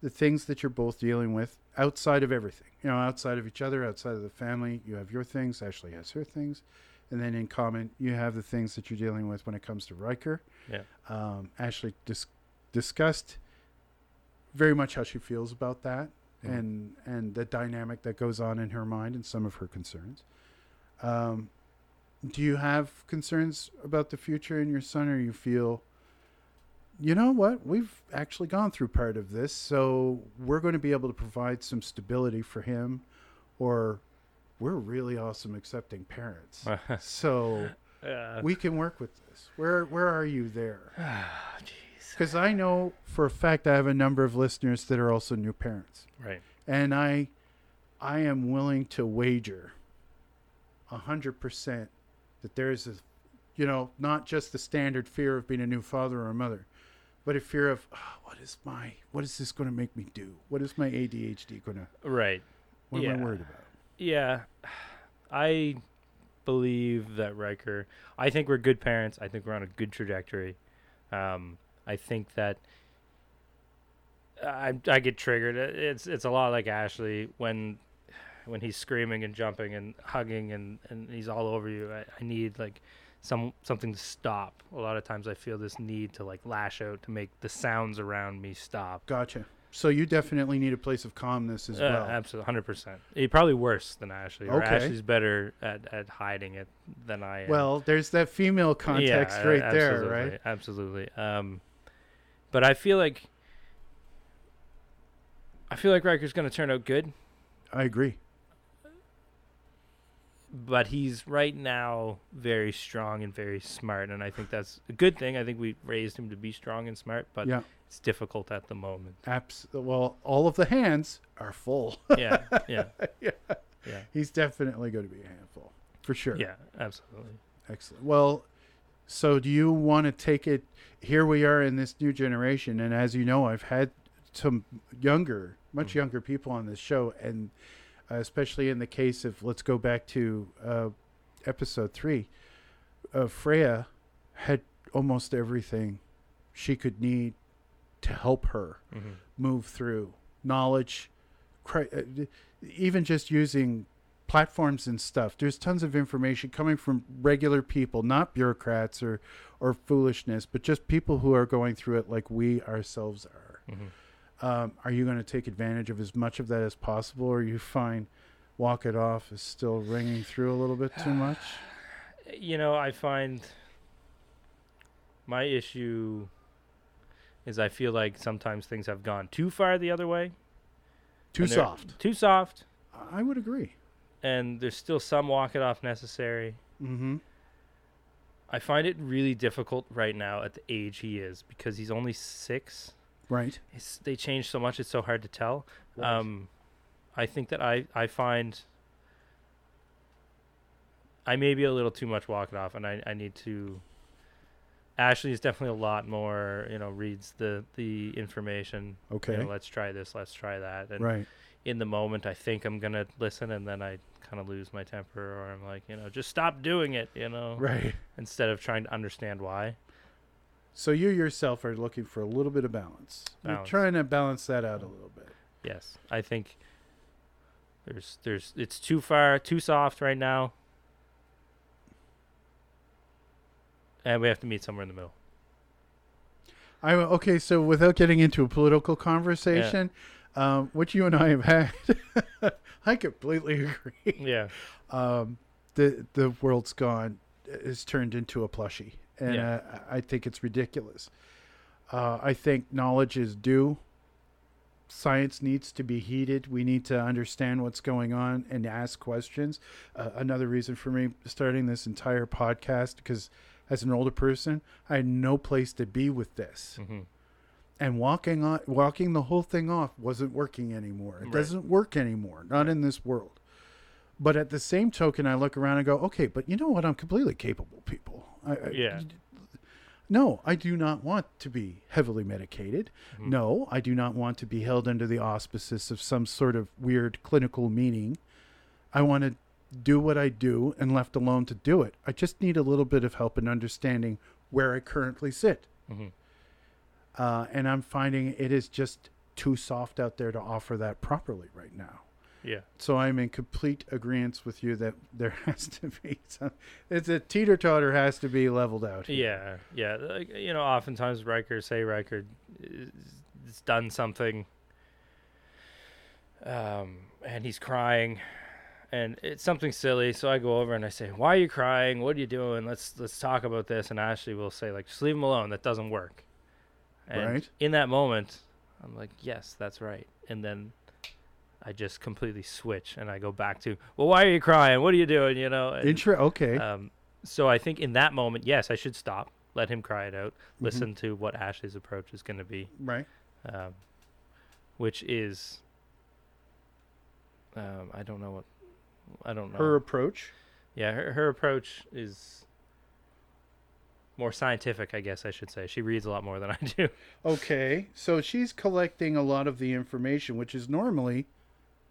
the things that you're both dealing with outside of everything. You know, outside of each other, outside of the family. You have your things. Ashley has her things. And then in common, you have the things that you're dealing with when it comes to Riker. Yeah. Um, Ashley dis- discussed very much how she feels about that Mhm. and and the dynamic that goes on in her mind and some of her concerns. Um, do you have concerns about the future in your son, or you feel, you know what, we've actually gone through part of this, so we're going to be able to provide some stability for him, or we're really awesome accepting parents, so uh, we can work with this. Where where are you there? jeez. Because I know for a fact I have a number of listeners that are also new parents Right. and I, I am willing to wager, a hundred percent, that there's a, you know, not just the standard fear of being a new father or a mother, but a fear of "Ah, what is my, what is this going to make me do? What is my ADHD going to? Right. What am I worried about? Yeah, I believe that Riker. I think we're good parents. I think we're on a good trajectory. Um, I think that I I get triggered. It's it's a lot like Ashley when when he's screaming and jumping and hugging and, and he's all over you. I, I need like some something to stop. A lot of times I feel this need to like lash out to make the sounds around me stop. Gotcha. So you definitely need a place of calmness as Uh, well. absolutely, hundred percent. Probably worse than Ashley. Or Okay. Ashley's better at, at hiding it than I am. Well, there's that female context Yeah, right there, right? Absolutely. Um, but I feel like I feel like Riker's going to turn out good, I agree. But he's right now very strong and very smart, and I think that's a good thing. I think we raised him to be strong and smart, but yeah. it's difficult at the moment. Abs- well, all of the hands are full. Yeah, yeah, yeah. yeah, He's definitely going to be a handful. For sure. yeah, absolutely. Excellent. Well, so do you want to take it? Here we are in this new generation, and as you know, I've had some younger, much Mhm. younger people on this show, and especially in the case of let's go back to uh, episode three. Uh, Freya had almost everything she could need to help her hmm move through knowledge, uh, even just using platforms and stuff. There's tons of information coming from regular people, not bureaucrats or or foolishness, but just people who are going through it like we ourselves are. hmm Um, are you going to take advantage of as much of that as possible, or you find walk it off is still ringing through a little bit too much? You know, I find my issue is I feel like sometimes things have gone too far the other way. Too soft. Too soft, I would agree. and there's still some walk it off necessary. Mm-hmm. I find it really difficult right now at the age he is because he's only six. Right. It's, they change so much; it's so hard to tell. Right. Um, I think that I I find I may be a little too much walking off, and I I need to. Ashley is definitely a lot more, you know, reads the the information. you okay. know, let's try this, let's try that, and right. in the moment, I think I'm gonna listen, and then I kind of lose my temper, or I'm like, you know, just stop doing it, you know, Right. instead of trying to understand why. So you yourself are looking for a little bit of balance. You're trying to balance that out a little bit. Yes, I think there's there's it's too far, too soft right now, and we have to meet somewhere in the middle. I okay. So without getting into a political conversation, um, which you and I have had, I completely agree. Yeah, Um, the the world's gone is turned into a plushie, and Yeah. uh, I think it's ridiculous. Uh, I think knowledge is due. Science needs to be heeded. We need to understand what's going on and ask questions. Uh, another reason for me starting this entire podcast because as an older person, I had no place to be with this hmm and walking on walking the whole thing off wasn't working anymore. It Right. doesn't work anymore, not in this world. But at the same token, I look around and go, okay, but you know what? I'm completely capable, people. I, I- Yeah. No, I do not want to be heavily medicated. Mhm. No, I do not want to be held under the auspices of some sort of weird clinical meaning. I want to do what I do and left alone to do it. I just need a little bit of help in understanding where I currently sit hmm uh, and I'm finding it is just too soft out there to offer that properly right now. Yeah, So I'm in complete agreement with you that there has to be some. It's a teeter totter has to be leveled out. here. yeah, yeah. Like, you know, oftentimes Riker, say Riker, has done something, um, and he's crying, and it's something silly. So I go over and I say, "Why are you crying? What are you doing? Let's let's talk about this." And Ashley will say, "Like, just leave him alone. That doesn't work." And Right. in that moment, I'm like, "Yes, that's right." And then I just completely switch and I go back to, "Well, why are you crying? What are you doing?" You know. and- Intra- okay. um, so I think in that moment, yes, I should stop, let him cry it out, Mhm. listen to what Ashley's approach is going to be, right. um, which is, um, I don't know what, I don't know. Her approach. yeah, her, her approach is more scientific, I guess I should say. She reads a lot more than I do. Okay. So she's collecting a lot of the information, which is normally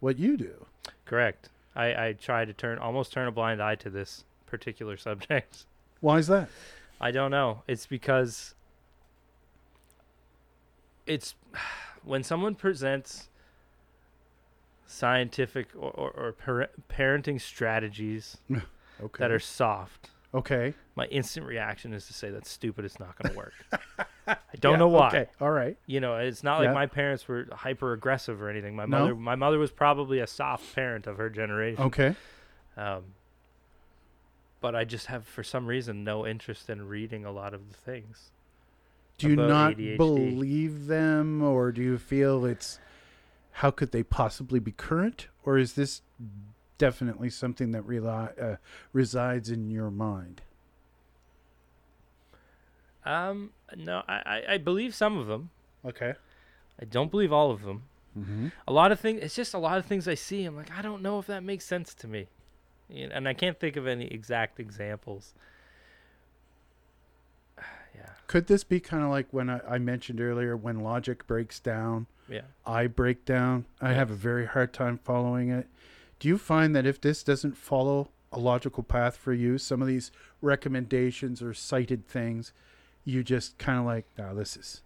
what you do. Correct. I, I try to turn almost turn a blind eye to this particular subject. Why is that? I don't know. It's because it's when someone presents scientific or, or, or par- parenting strategies Okay. that are soft. Okay. My instant reaction is to say that's stupid. It's not going to work. I don't Yeah, know why. Okay. All right. You know, it's not like Yeah. my parents were hyper aggressive or anything. My No? mother, my mother was probably a soft parent of her generation. Okay. Um, but I just have, for some reason, no interest in reading a lot of the things. Do you not ADHD. believe them, or do you feel it's how could they possibly be current, or is this definitely something that rely, uh, resides in your mind? Um, no, I, I, believe some of them. Okay. I don't believe all of them. Mm-hmm. A lot of things. It's just a lot of things I see. I'm like, I don't know if that makes sense to me, and I can't think of any exact examples. yeah, Could this be kind of like when I, I mentioned earlier when logic breaks down, yeah. I break down? I have a very hard time following it. Do you find that if this doesn't follow a logical path for you, some of these recommendations or cited things, you just kind of like, no, this is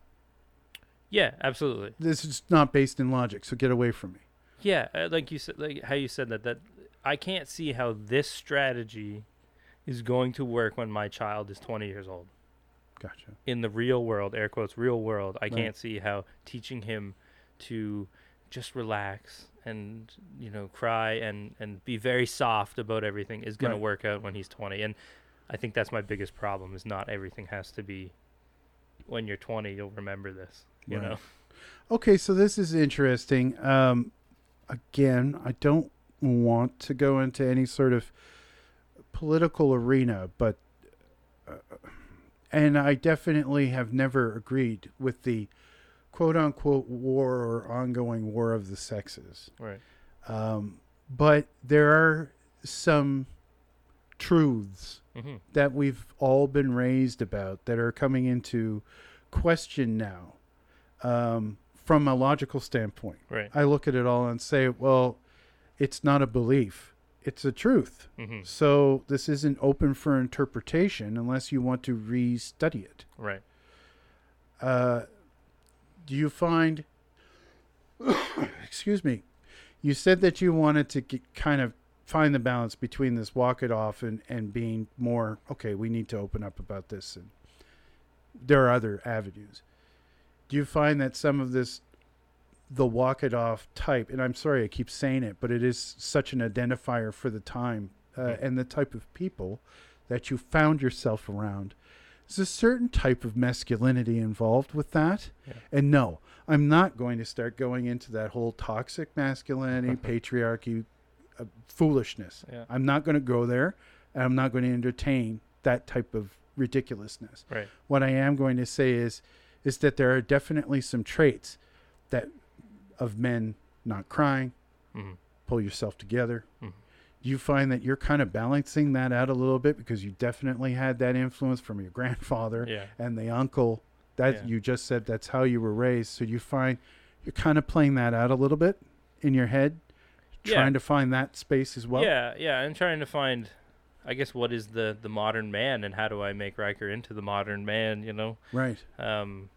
Yeah, absolutely. this is not based in logic, so get away from me. Yeah, uh, like you said, like how you said that. That I can't see how this strategy is going to work when my child is 20 years old. Gotcha. in the real world, air quotes, real world, I Right. can't see how teaching him to just relax and you know cry and and be very soft about everything is going Right. to work out when he's 20 and I think that's my biggest problem is not everything has to be when you're 20 you'll remember this you Right. know Okay, so this is interesting. Um, again, I don't want to go into any sort of political arena, but uh, and I definitely have never agreed with the quote unquote war or ongoing war of the sexes. right Um, but there are some truths hmm that we've all been raised about that are coming into question now um, from a logical standpoint. right I look at it all and say, well, it's not a belief, it's a truth. hmm So this isn't open for interpretation unless you want to re-study it. right Uh, do you find, excuse me, you said that you wanted to get, kind of find the balance between this walk it off and, and being more, okay, we need to open up about this. And there are other avenues. Do you find that some of this, the walk it off type, and I'm sorry I keep saying it, but it is such an identifier for the time uh, Mhm. and the type of people that you found yourself around. There's a certain type of masculinity involved with that. Yeah. And no, I'm not going to start going into that whole toxic masculinity, patriarchy uh, foolishness. yeah I'm not going to go there, and I'm not going to entertain that type of ridiculousness. right What I am going to say is is that there are definitely some traits that of men not crying, hmm pull yourself together. Mhm. You find that you're kind of balancing that out a little bit because you definitely had that influence from your grandfather yeah and the uncle that Yeah. you just said that's how you were raised. So you find you're kind of playing that out a little bit in your head, Yeah. trying to find that space as well. yeah yeah i'm trying to find i guess what is the the modern man and how do i make Riker into the modern man you know Right. Um,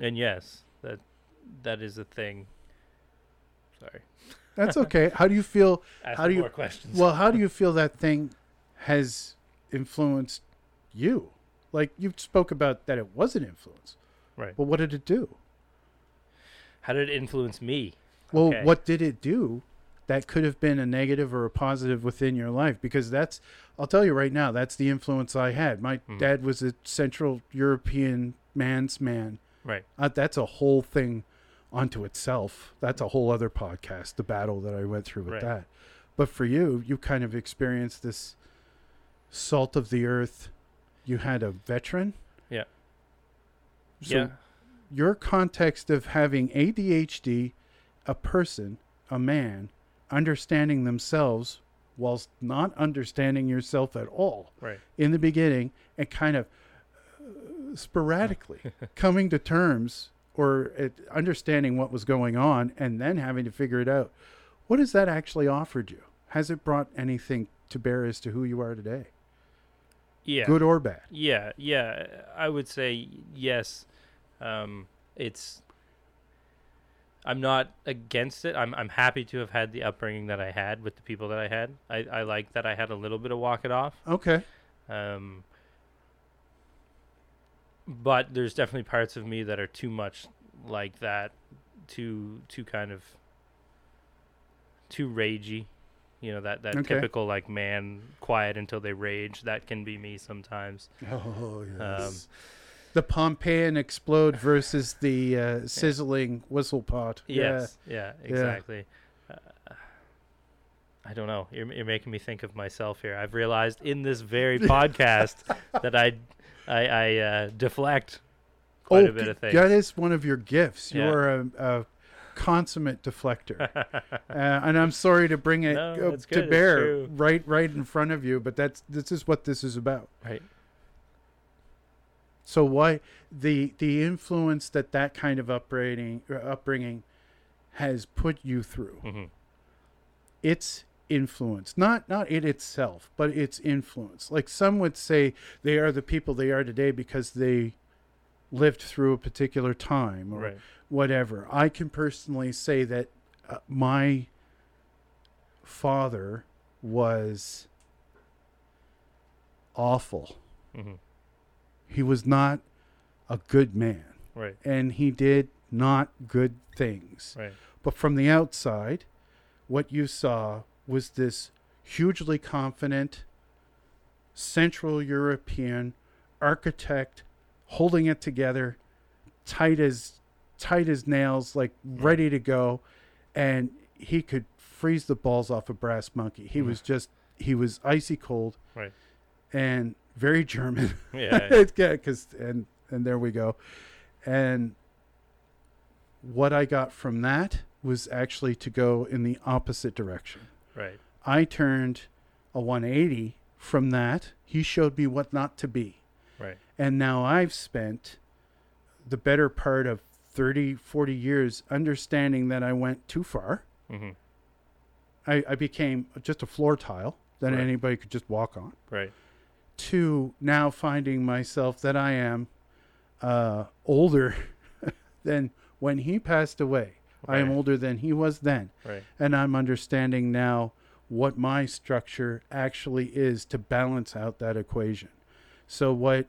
and yes, that that is a thing. Sorry. That's okay. how do you feel? Ask How do you- more questions? Well, how do you feel that thing has influenced you? Like you spoke about that it was an influence, right. but what did it do? How did it influence me? Well, Okay. what did it do that could have been a negative or a positive within your life? Because that's, I'll tell you right now, that's the influence I had. My Mhm. dad was a Central European man's man. Right. Uh, that's a whole thing onto itself. That's a whole other podcast, the battle that I went through with Right. that. But for you, you kind of experienced this salt of the earth. You had a veteran. Yeah. So yeah. your context of having ADHD, a person, a man, understanding themselves whilst not understanding yourself at all Right. in the beginning and kind of uh, sporadically coming to terms or uh, understanding what was going on and then having to figure it out. What has that actually offered you? Has it brought anything to bear as to who you are today, Yeah. good or bad? Yeah, yeah. I would say yes. Um, it's. I'm not against it. I'm I'm happy to have had the upbringing that I had with the people that I had. I, I like that I had a little bit of walk it off. Okay. Um, but there's definitely parts of me that are too much like that, too too kind of too ragey. You know that that Okay. typical like man quiet until they rage. That can be me sometimes. Oh yes. the Pompeian explode versus the uh, sizzling whistle pot. Yes. Yeah. exactly. Uh, I don't know. You're, you're making me think of myself here. I've realized in this very podcast that I I, I uh, deflect quite a bit of things. That is one of your gifts. Yeah. You're a, a consummate deflector, uh, and I'm sorry to bring it No, to bear right right in front of you. But that's this is what this is about. right. So why the the influence that that kind of upbringing upbringing has put you through? hmm its influence. Not not it itself but its influence. Like some would say they are the people they are today because they lived through a particular time or Right. whatever. I can personally say that uh, my father was awful. Hmm he was not a good man. Right. and he did not good things. Right. but from the outside, what you saw was this hugely confident Central European architect holding it together, tight as tight as nails, like ready to go, and he could freeze the balls off a brass monkey. He Mm. was just he was icy cold, Right. and very German. Yeah. because and and there we go, and what I got from that was actually to go in the opposite direction. Right. I turned a 180 from that. He showed me what not to be, Right. and now I've spent the better part of 30, 40 years understanding that I went too far. hmm I, I became just a floor tile that Right. anybody could just walk on. Right. to now finding myself that I am uh, older than when he passed away. I am older than he was then. Right. And I'm understanding now what my structure actually is to balance out that equation. So, what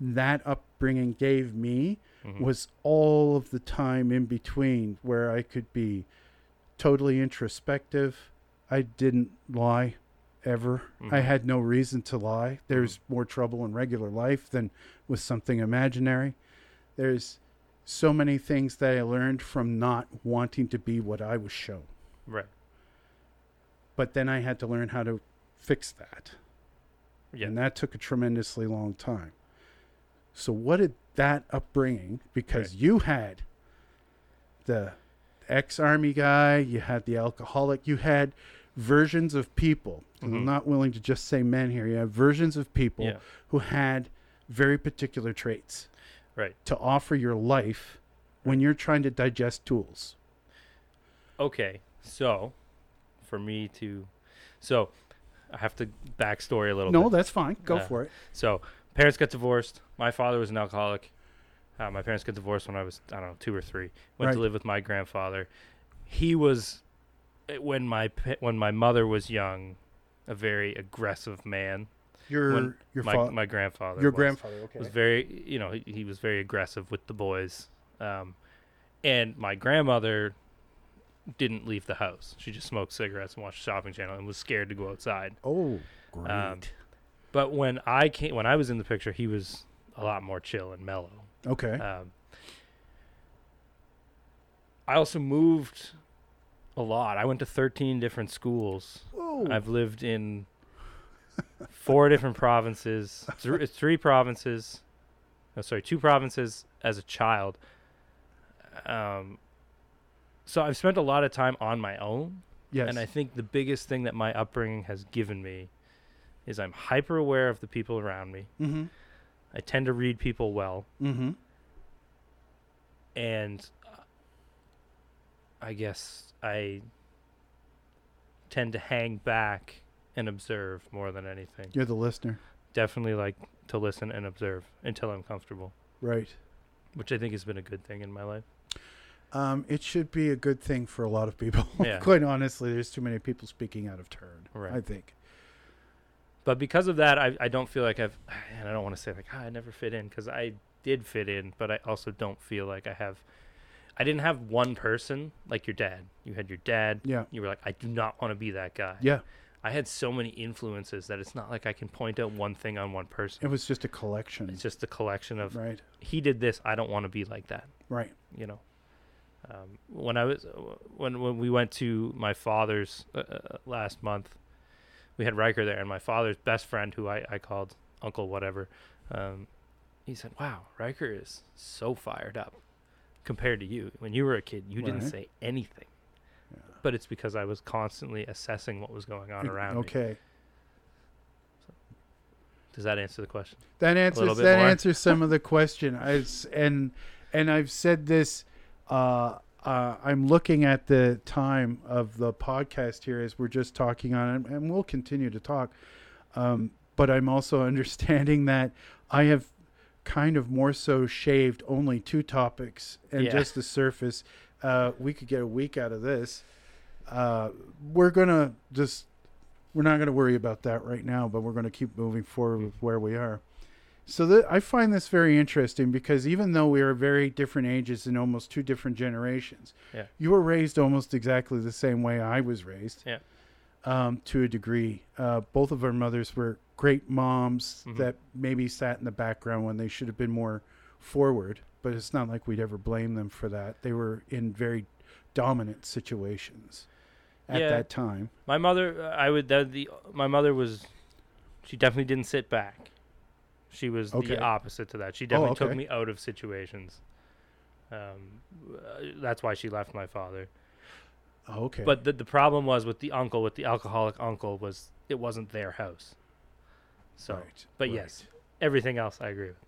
that upbringing gave me Mhm. was all of the time in between where I could be totally introspective. I didn't lie ever. I Mhm. had no reason to lie. There's more trouble in regular life than with something imaginary. There's so many things that I learned from not wanting to be what I was shown. Right. But then I had to learn how to fix that. Yeah. And that took a tremendously long time. So, what did that upbringing, because Right. you had the ex army guy, you had the alcoholic, you had versions of people. 'cause I'm mm-hmm. not willing to just say men here. You have versions of people Yeah. who had very particular traits Right. to offer your life when you're trying to digest tools. Okay. So, for me to, so I have to backstory a little No, bit. that's fine. Go Uh, for it. So, parents got divorced. My father was an alcoholic. Uh, my parents got divorced when I was, I don't know, two or three. Went to live with my grandfather. He was, eh, when my when my mother was young, a very aggressive man. Your when your my fa- my grandfather. your was. grandfather. Okay. was very you know he, he was very aggressive with the boys um, and my grandmother didn't leave the house she just smoked cigarettes and watched the shopping channel and was scared to go outside oh, great. Um, but when i came when i was in the picture he was a lot more chill and mellow okay. um, i also moved a lot i went to 13 different schools Whoa. I've lived in four different provinces, th- three provinces. No, sorry, two provinces as a child. Um, so I've spent a lot of time on my own, yes. and I think the biggest thing that my upbringing has given me is I'm hyper aware of the people around me. mm-hmm. I tend to read people well, Mm-hmm. and I guess I tend to hang back and observe more than anything. You're the listener, Definitely like to listen and observe until I'm comfortable, right? which I think has been a good thing in my life. Um, it should be a good thing for a lot of people. Yeah. Quite honestly, there's too many people speaking out of turn. Right. I think. But because of that, I, I don't feel like I've, and I don't want to say like ah, I never fit in because I did fit in, but I also don't feel like I have. I didn't have one person like your dad. You had your dad. Yeah. You were like, I do not want to be that guy. Yeah. I had so many influences that it's not like I can point out one thing on one person. It was just a collection. It's just a collection of right. he did this. I don't want to be like that. Right. You know. Um, when I was when when we went to my father's uh, uh, last month, we had Riker there, and my father's best friend, who I, I called Uncle whatever, um, he said, "Wow, Riker is so fired up compared to you. When you were a kid, you didn't say anything." But it's because I was constantly assessing what was going on around me. Okay. Does that answer the question? That answers that more. answers some of the question. I and and I've said this. Uh, uh, I'm looking at the time of the podcast here as we're just talking on it, and we'll continue to talk. Um, but I'm also understanding that I have kind of more so shaved only two topics and Yeah. just the surface. Uh, we could get a week out of this. Uh, we're gonna just we're not going to worry about that right now, but we're going to keep moving forward with where we are. So th- I find this very interesting because even though we are very different ages and almost two different generations, Yeah. you were raised almost exactly the same way I was raised. Yeah. Um, to a degree, uh, both of our mothers were great moms Mhm. that maybe sat in the background when they should have been more forward. But it's not like we'd ever blame them for that. They were in very dominant situations at Yeah. that time. My mother, uh, I would that the my mother was, she definitely didn't sit back. She was Okay. the opposite to that. She definitely took okay. me out of situations. Um, uh, that's why she left my father. Oh, okay. But the the problem was with the uncle, with the alcoholic uncle, was it wasn't their house. So, Right, but right. yes, everything else I agree with.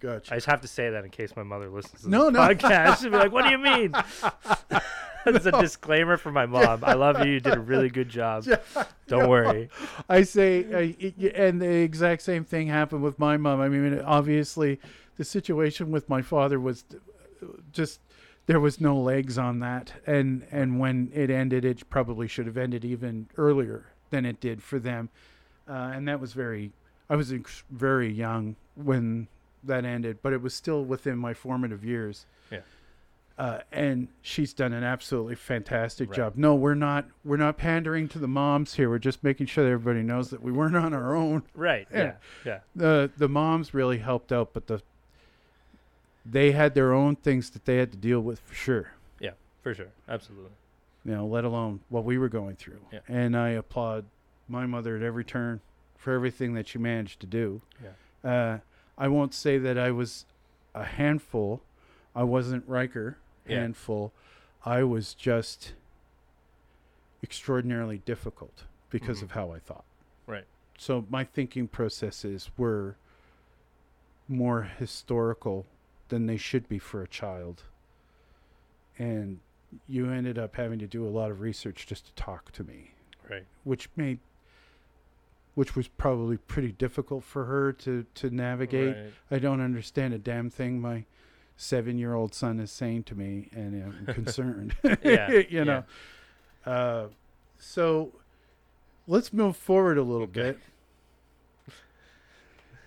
Gotcha. I just have to say that in case my mother listens to No, no. podcast. She'll be like, "What do you mean?" It's a disclaimer for my mom. I love you. You did a really good job. Don't worry. I say, y- and the exact same thing happened with my mom. I mean, obviously, the situation with my father was uh, just there was no legs on that, and and when it ended, it probably should have ended even earlier than it did for them, uh, and that was very. I was very young when that ended, but it was still within my formative years. Yeah. Uh, and she's done an absolutely fantastic Right. job. No, we're not. We're not pandering to the moms here. We're just making sure that everybody knows that we weren't on our own. Right. Yeah. Yeah. Yeah. The the moms really helped out, but the they had their own things that they had to deal with for sure. Yeah, for sure. Absolutely. You know, let alone what we were going through. Yeah. And I applaud my mother at every turn for everything that she managed to do. Yeah. Uh, I won't say that I was a handful. I wasn't Riker Yeah. handful. I was just extraordinarily difficult because Mhm. of how I thought. Right. So my thinking processes were more historical than they should be for a child. And you ended up having to do a lot of research just to talk to me Right. which made which was probably pretty difficult for her to to navigate. Right. I don't understand a damn thing my 7-year-old son is saying to me and I'm concerned. Yeah, you know. Uh so let's move forward a little Okay. bit.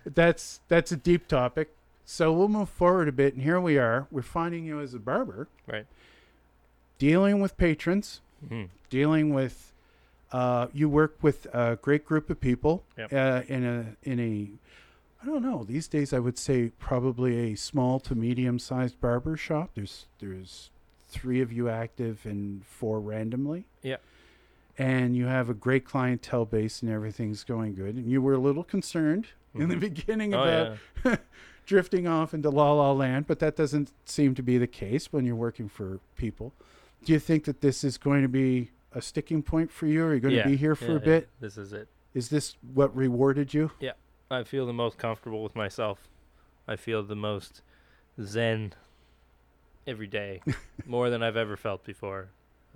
That's that's a deep topic. So we'll move forward a bit and here we are. We're finding you as a barber Right. dealing with patrons Mhm. dealing with uh, you work with a great group of people Yep. uh, in a in a I don't know these days I would say probably a small to medium sized barber shop. There's there's three of you active and four randomly. Yep. And you have a great clientele base and everything's going good. And you were a little concerned in the Mhm. beginning Oh about yeah. drifting off into la la land, but that doesn't seem to be the case when you're working for people. Do you think that this is going to be a sticking point for you? Are you going Yeah, to be here for yeah, a yeah. bit? This is it. Is this what rewarded you? Yeah, I feel the most comfortable with myself. I feel the most zen every day, more than I've ever felt before.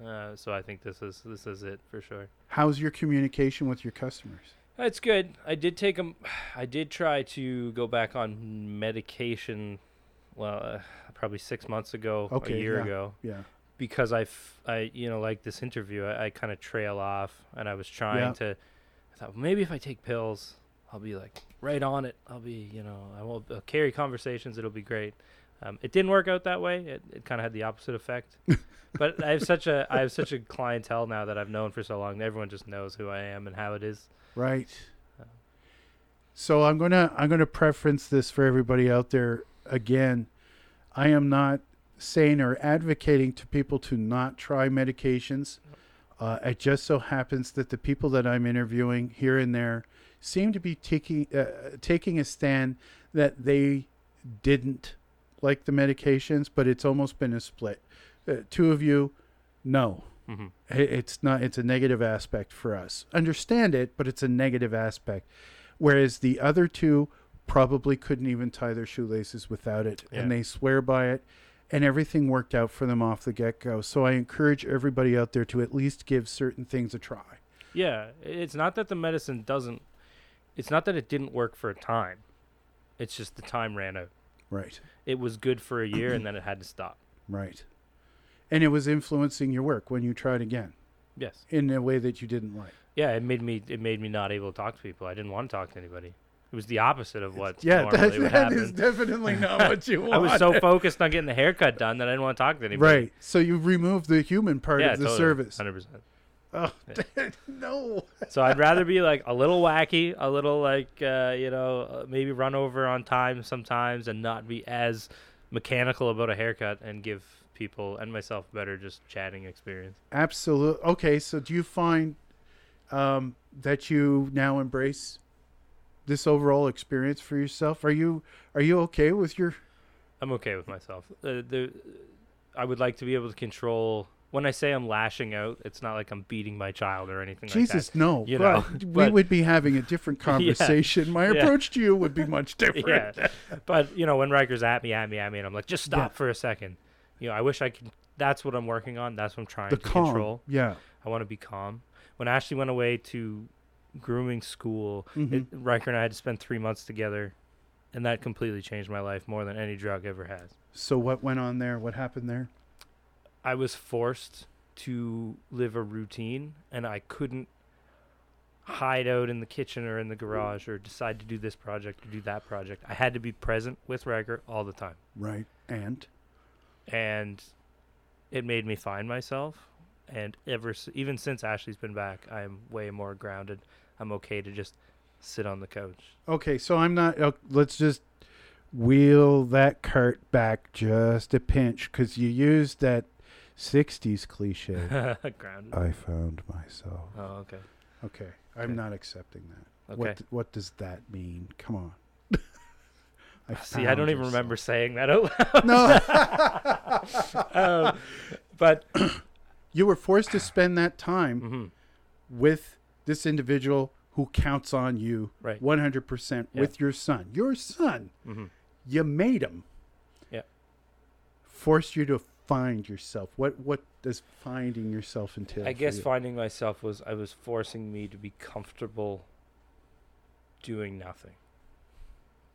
Uh, so I think this is this is it for sure. How's your communication with your customers? It's good. I did take them. I did try to go back on medication. Well, uh, probably six months ago, Okay, a year yeah. ago, Yeah. Because I, f- I, you know, like this interview, I, I kind of trail off, and I was trying Yeah. to. I thought well, maybe if I take pills, I'll be like right on it. I'll be, you know, I will I'll carry conversations. It'll be great. Um, it didn't work out that way. It, it kind of had the opposite effect. but I have such a I have such a clientele now that I've known for so long. Everyone just knows who I am and how it is. Right. Uh, So I'm gonna I'm gonna preference this for everybody out there again. I am not saying or advocating to people to not try medications. Uh, it just so happens that the people that I'm interviewing here and there seem to be taking uh, taking a stand that they didn't like the medications, but it's almost been a split. Uh, two of you, no. hmm I- it's not it's a negative aspect for us understand it but it's a negative aspect whereas the other two probably couldn't even tie their shoelaces without it Yeah. and they swear by it and everything worked out for them off the get-go so i encourage everybody out there to at least give certain things a try Yeah, it's not that the medicine doesn't. It's not that it didn't work for a time. It's just the time ran out. right It was good for a year and then it had to stop. right and it was influencing your work when you tried again Yes. in a way that you didn't like Yeah, it made me. It made me not able to talk to people. I didn't want to talk to anybody. It was the opposite of what yeah normally that, would that is definitely not what you want I was so focused on getting the haircut done that I didn't want to talk to anybody. right so you removed the human part yeah, of the totally, service Hundred percent. Oh, Yeah. no. So I'd rather be like a little wacky, a little like uh, you know uh, maybe run over on time sometimes, and not be as mechanical about a haircut, and give people and myself better just chatting experience. Absolutely. Okay, so do you find um, that you now embrace this overall experience for yourself? Are you are you okay with your I'm okay with myself. Uh, the, I would like to be able to control. When I say I'm lashing out, it's not like I'm beating my child or anything Jesus? no, you know, we but- would be having a different Yeah. conversation. My Yeah. approach to you would be much different. Yeah, but you know when Riker's at me, at me, at me, and I'm like, just stop Yeah. for a second. You know, I wish I could. That's what I'm working on. That's what I'm trying The to calm. control. Yeah. I want to be calm. When Ashley went away to grooming school, Mhm. it, Riker and I had to spend three months together, and that completely changed my life more than any drug ever has. So what went on there? What happened there? I was forced to live a routine, and I couldn't hide out in the kitchen or in the garage or decide to do this project or do that project. I had to be present with Riker all the time, Right. And and it made me find myself. And ever, even since Ashley's been back, I'm way more grounded. I'm okay to just sit on the couch. okay, so I'm not. Uh, let's just wheel that cart back just a pinch because you used that '60s cliche. I found myself. Oh, okay. Okay, I'm Okay. not accepting that. Okay. What What does that mean? Come on. I See, I don't even yourself. remember saying that out loud. No, um, but you were forced to spend that time mhm, with this individual who counts on you right. 100% Yeah. with your son. Your son, hmm you made him. Yeah. Forced you to find yourself. What What does finding yourself entail? I guess you? finding myself was I was forcing me to be comfortable doing nothing.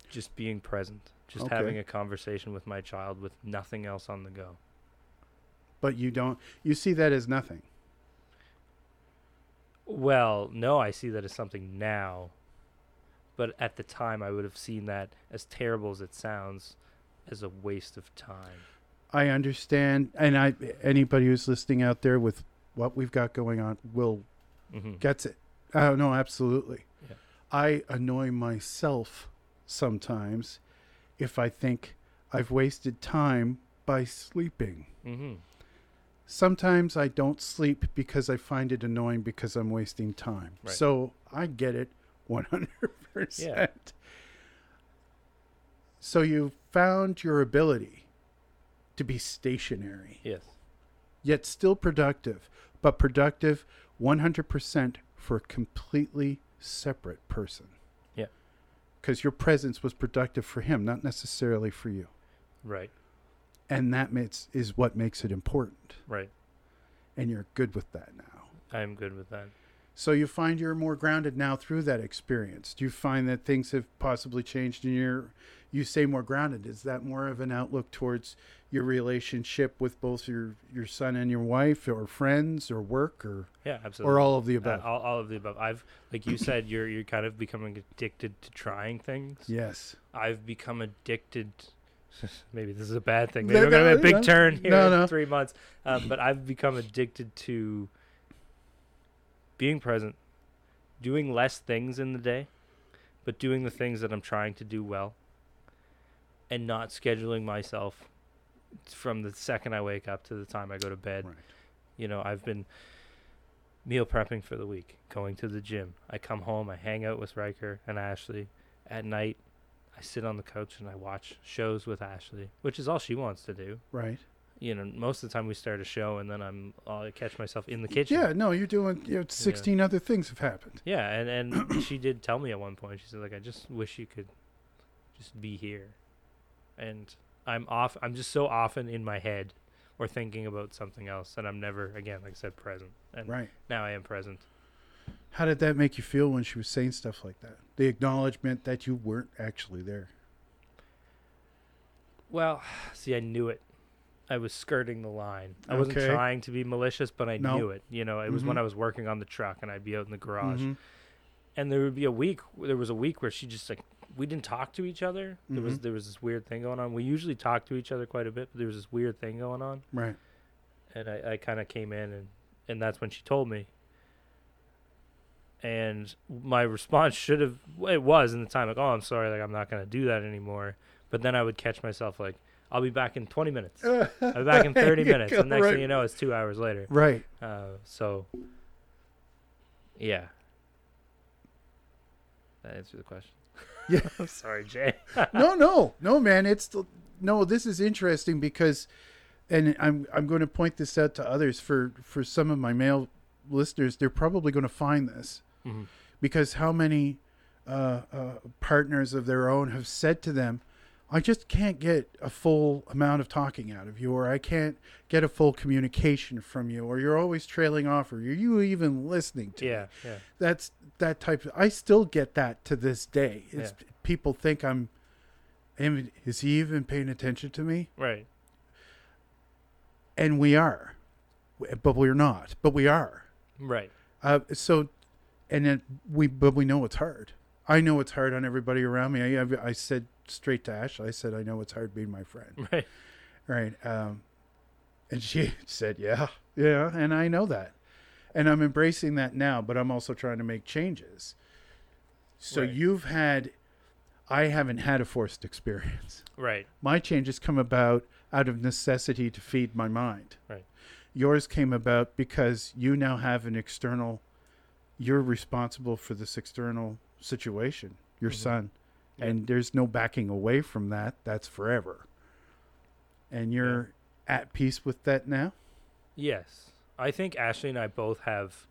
Just being present. Just Okay. having a conversation with my child with nothing else on the go. But you don't. You see that as nothing. Well, no, I see that as something now. But at the time I would have seen that as terrible as it sounds as a waste of time. I understand, and I anybody who's listening out there with what we've got going on will hmm gets it. Oh no, absolutely. Yeah. I annoy myself sometimes if I think I've wasted time by sleeping. hmm Sometimes I don't sleep because I find it annoying because I'm wasting time. Right. So I get it 100%. Yeah. So you found your ability to be stationary, Yes. yet still productive, but productive 100% for a completely separate person. Yeah. Because your presence was productive for him, not necessarily for you. Right. And that makes, is what makes it important. Right. and you're good with that now. I'm good with that. So you find you're more grounded now through that experience. Do you find that things have possibly changed in your you say more grounded? Is that more of an outlook towards your relationship with both your your son and your wife or friends or work or Yeah, absolutely. or all of the Uh, above? all, all of the above. I've, like you said, you're you're kind of becoming addicted to trying things. yes. I've become addicted. Maybe this is a bad thing. No, Maybe we're gonna no, make a big no. turn here No, in three months. Um, but I've become addicted to being present, doing less things in the day, but doing the things that I'm trying to do well, and not scheduling myself from the second I wake up to the time I go to bed. Right. You know, I've been meal prepping for the week, going to the gym. I come home, I hang out with Riker and Ashley. At night, I sit on the couch and I watch shows with Ashley, which is all she wants to do. Right. You know, most of the time we start a show and then I'm uh, I catch myself in the kitchen. Yeah, no, you're doing you know, 16 other things have happened. Yeah, and and she did tell me at one point. She said like I just wish you could just be here. And I'm off I'm just so often in my head or thinking about something else and I'm never again like I said present. And Right. now I am present. How did that make you feel when she was saying stuff like that? The acknowledgement that you weren't actually there. Well, see, I knew it. I was skirting the line. I wasn't Okay. trying to be malicious, but I No. knew it. You know, it was when Mhm. I was working on the truck and I'd be out in the garage. Mhm. And there would be a week. There was a week where she just like we didn't talk to each other. There was Mhm. there was this weird thing going on. We usually talk to each other quite a bit, but there was this weird thing going on. Right. and I, I kind of came in and and that's when she told me and my response should have it was in the time like oh i'm sorry like i'm not going to do that anymore but then i would catch myself like i'll be back in 20 minutes i'll be back in 30 minutes and next right. thing you know it's two hours later Right. uh, so yeah that answered the question Yeah. i'm sorry jay no, no, no, man. It's the, no. This is interesting because, and I'm I'm going to point this out to others for for some of my male listeners. They're probably going to find this Mhm. because how many uh, uh, partners of their own have said to them, "I just can't get a full amount of talking out of you, or I can't get a full communication from you, or you're always trailing off, or are you even listening to me?" yeah yeah that's that type of, I still get that to this day. It's, People think I'm, is he even paying attention to me? right And we are, but we're not, but we are. right Uh, so, and then we, but we know it's hard. I know it's hard on everybody around me. I, I, I said straight to Ash, I said, I know it's hard being my friend. right Right. Um, and she said, yeah, yeah. And I know that. And I'm embracing that now, but I'm also trying to make changes. So Right. you've had, I haven't had a forced experience. right My changes come about out of necessity to feed my mind. Right. Yours came about because you now have an external, you're responsible for this external situation, your Mhm. son. Yeah. And there's no backing away from that. That's forever. And you're at peace with that now? Yes. I think Ashley and I both have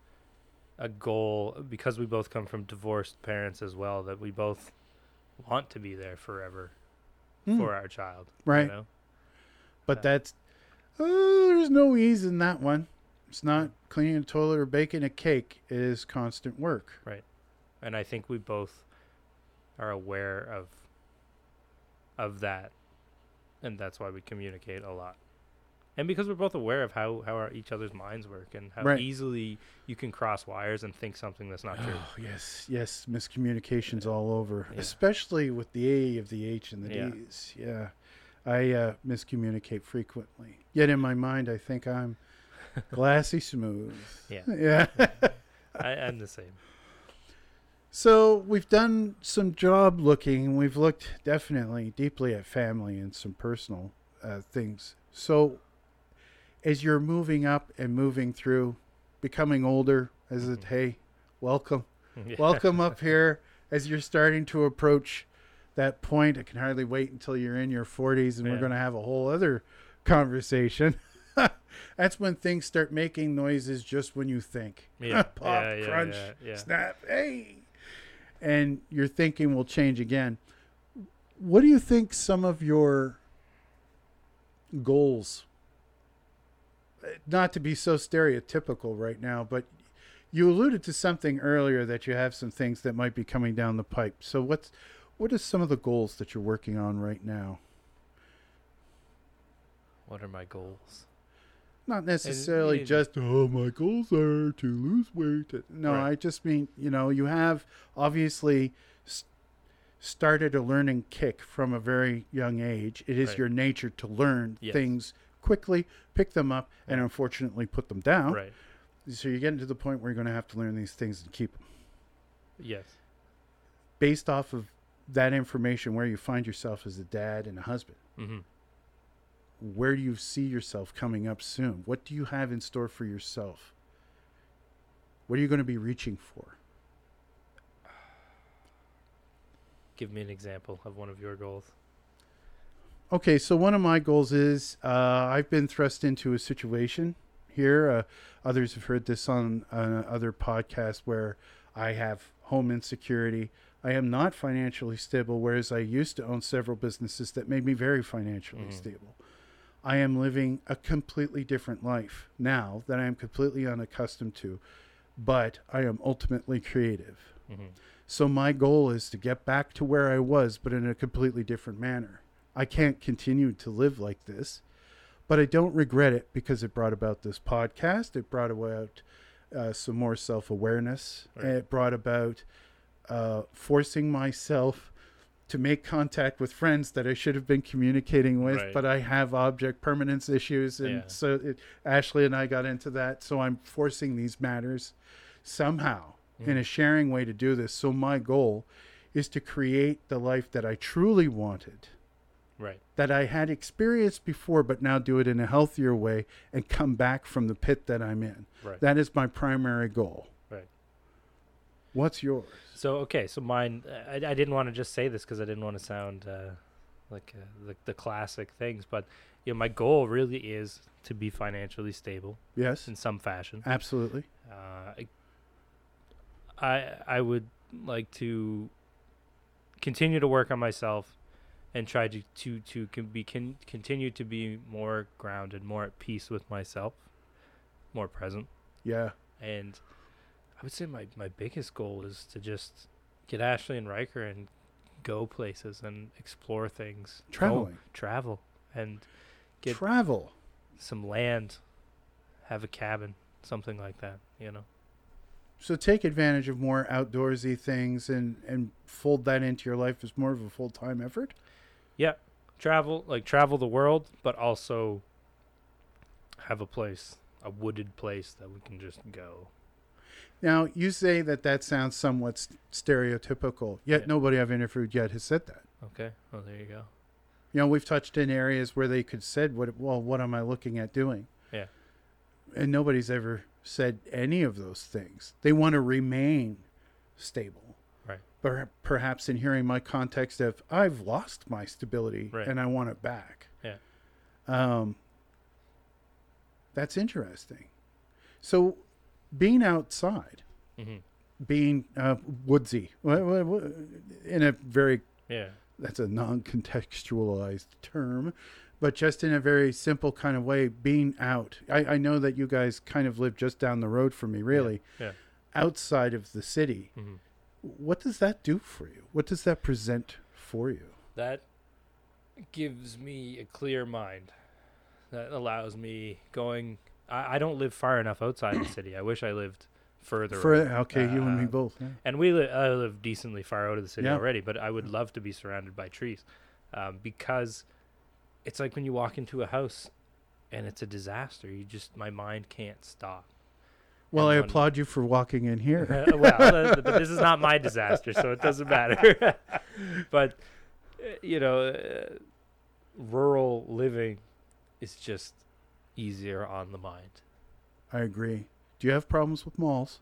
a goal because we both come from divorced parents as well that we both want to be there forever Hmm. for our child. Right. You know? But that's, oh, there's no ease in that one. It's not cleaning a toilet or baking a cake. It is constant work. Right. And I think we both are aware of of that. And that's why we communicate a lot. And because we're both aware of how, how our, each other's minds work and how Right. easily you can cross wires and think something that's not true. Oh, yes, yes. Miscommunications all over, Yeah. especially with the A of the H and the Yeah. D's. Yeah. I uh, miscommunicate frequently. Yet in my mind, I think I'm glassy smooth. Yeah. Yeah. I, I'm the same. So we've done some job looking. We've looked definitely deeply at family and some personal uh, things. So as you're moving up and moving through, becoming older, as it Mhm. hey, welcome, Yeah. welcome up here. As you're starting to approach that point, I can hardly wait until you're in your 40s, and we're going to have a whole other conversation. That's when things start making noises just when you think. Yeah. Pop, yeah, crunch, yeah. snap, hey. And your thinking will change again. What do you think some of your goals not to be so stereotypical right now, but you alluded to something earlier that you have some things that might be coming down the pipe. So what's what are some of the goals that you're working on right now? What are my goals? Not necessarily mean- just oh my goals are to lose weight. No, Right. I just mean you know you have obviously s- started a learning kick from a very young age. It is Right. your nature to learn Yes. things quickly, pick them up, and unfortunately put them down. Right. So you're getting to the point where you're going to have to learn these things and keep them. Yes. Based off of that information, where you find yourself as a dad and a husband, Mm-hmm. Where do you see yourself coming up soon? What do you have in store for yourself? What are you going to be reaching for? Give me an example of one of your goals. Okay, so one of my goals is uh, I've been thrust into a situation here. Uh, others have heard this on uh, other podcasts where I have home insecurity. I am not financially stable, whereas I used to own several businesses that made me very financially Mhm. stable. I am living a completely different life now that I am completely unaccustomed to, but I am ultimately creative. Mm-hmm. So my goal is to get back to where I was, but in a completely different manner. I can't continue to live like this, but I don't regret it because it brought about this podcast. It brought about uh, some more self awareness. Right. It brought about uh, forcing myself to make contact with friends that I should have been communicating with, Right. but I have object permanence issues, and Yeah. so it, Ashley and I got into that. So I'm forcing these matters somehow in a mm. sharing way to do this. So my goal is to create the life that I truly wanted, Right. that I had experienced before, but now do it in a healthier way and come back from the pit that I'm in. Right. That is my primary goal. What's yours? So okay, so mine. I, I didn't want to just say this because I didn't want to sound uh, like uh, the the classic things, but you know, my goal really is to be financially stable Yes, in some fashion. absolutely. Uh, I, I I would like to continue to work on myself and try to to to can be can continue to be more grounded, more at peace with myself, more present. Yeah. And I would say my, my biggest goal is to just get Ashley and Riker and go places and explore things. Go- travel and get Travel. some land, have a cabin, something like that, you know. So take advantage of more outdoorsy things and, and fold that into your life as more of a full time effort. Yeah. Travel, like travel the world, but also have a place, a wooded place that we can just go. Now, you say that that sounds somewhat stereotypical, yet Yeah. nobody I've interviewed yet has said that. Okay. Well, there you go. You know, we've touched in areas where they could said, "What? Well, what am I looking at doing?" Yeah. And nobody's ever said any of those things. They want to remain stable. Right. But perhaps in hearing my context of I've lost my stability Right. and I want it back. Yeah. Um. That's interesting. So, being outside, hmm being uh, woodsy, in a very Yeah. that's a non-contextualized term but just in a very simple kind of way being out I, I know that you guys kind of live just down the road from me really yeah. outside of the city hmm what does that do for you what does that present for you That gives me a clear mind. That allows me going. I, I don't live far enough outside the city. I wish I lived further. for away. okay you and me Uh, both yeah. And we li- I live decently far out of the city Yeah. already, but I would love to be surrounded by trees, um, because it's like when you walk into a house, and it's a disaster. You just my mind can't stop. well i and when- applaud you for walking in here Uh, well, uh, but this is not my disaster, so it doesn't matter. but uh, you know, uh, rural living is just easier on the mind. i agree do you have problems with malls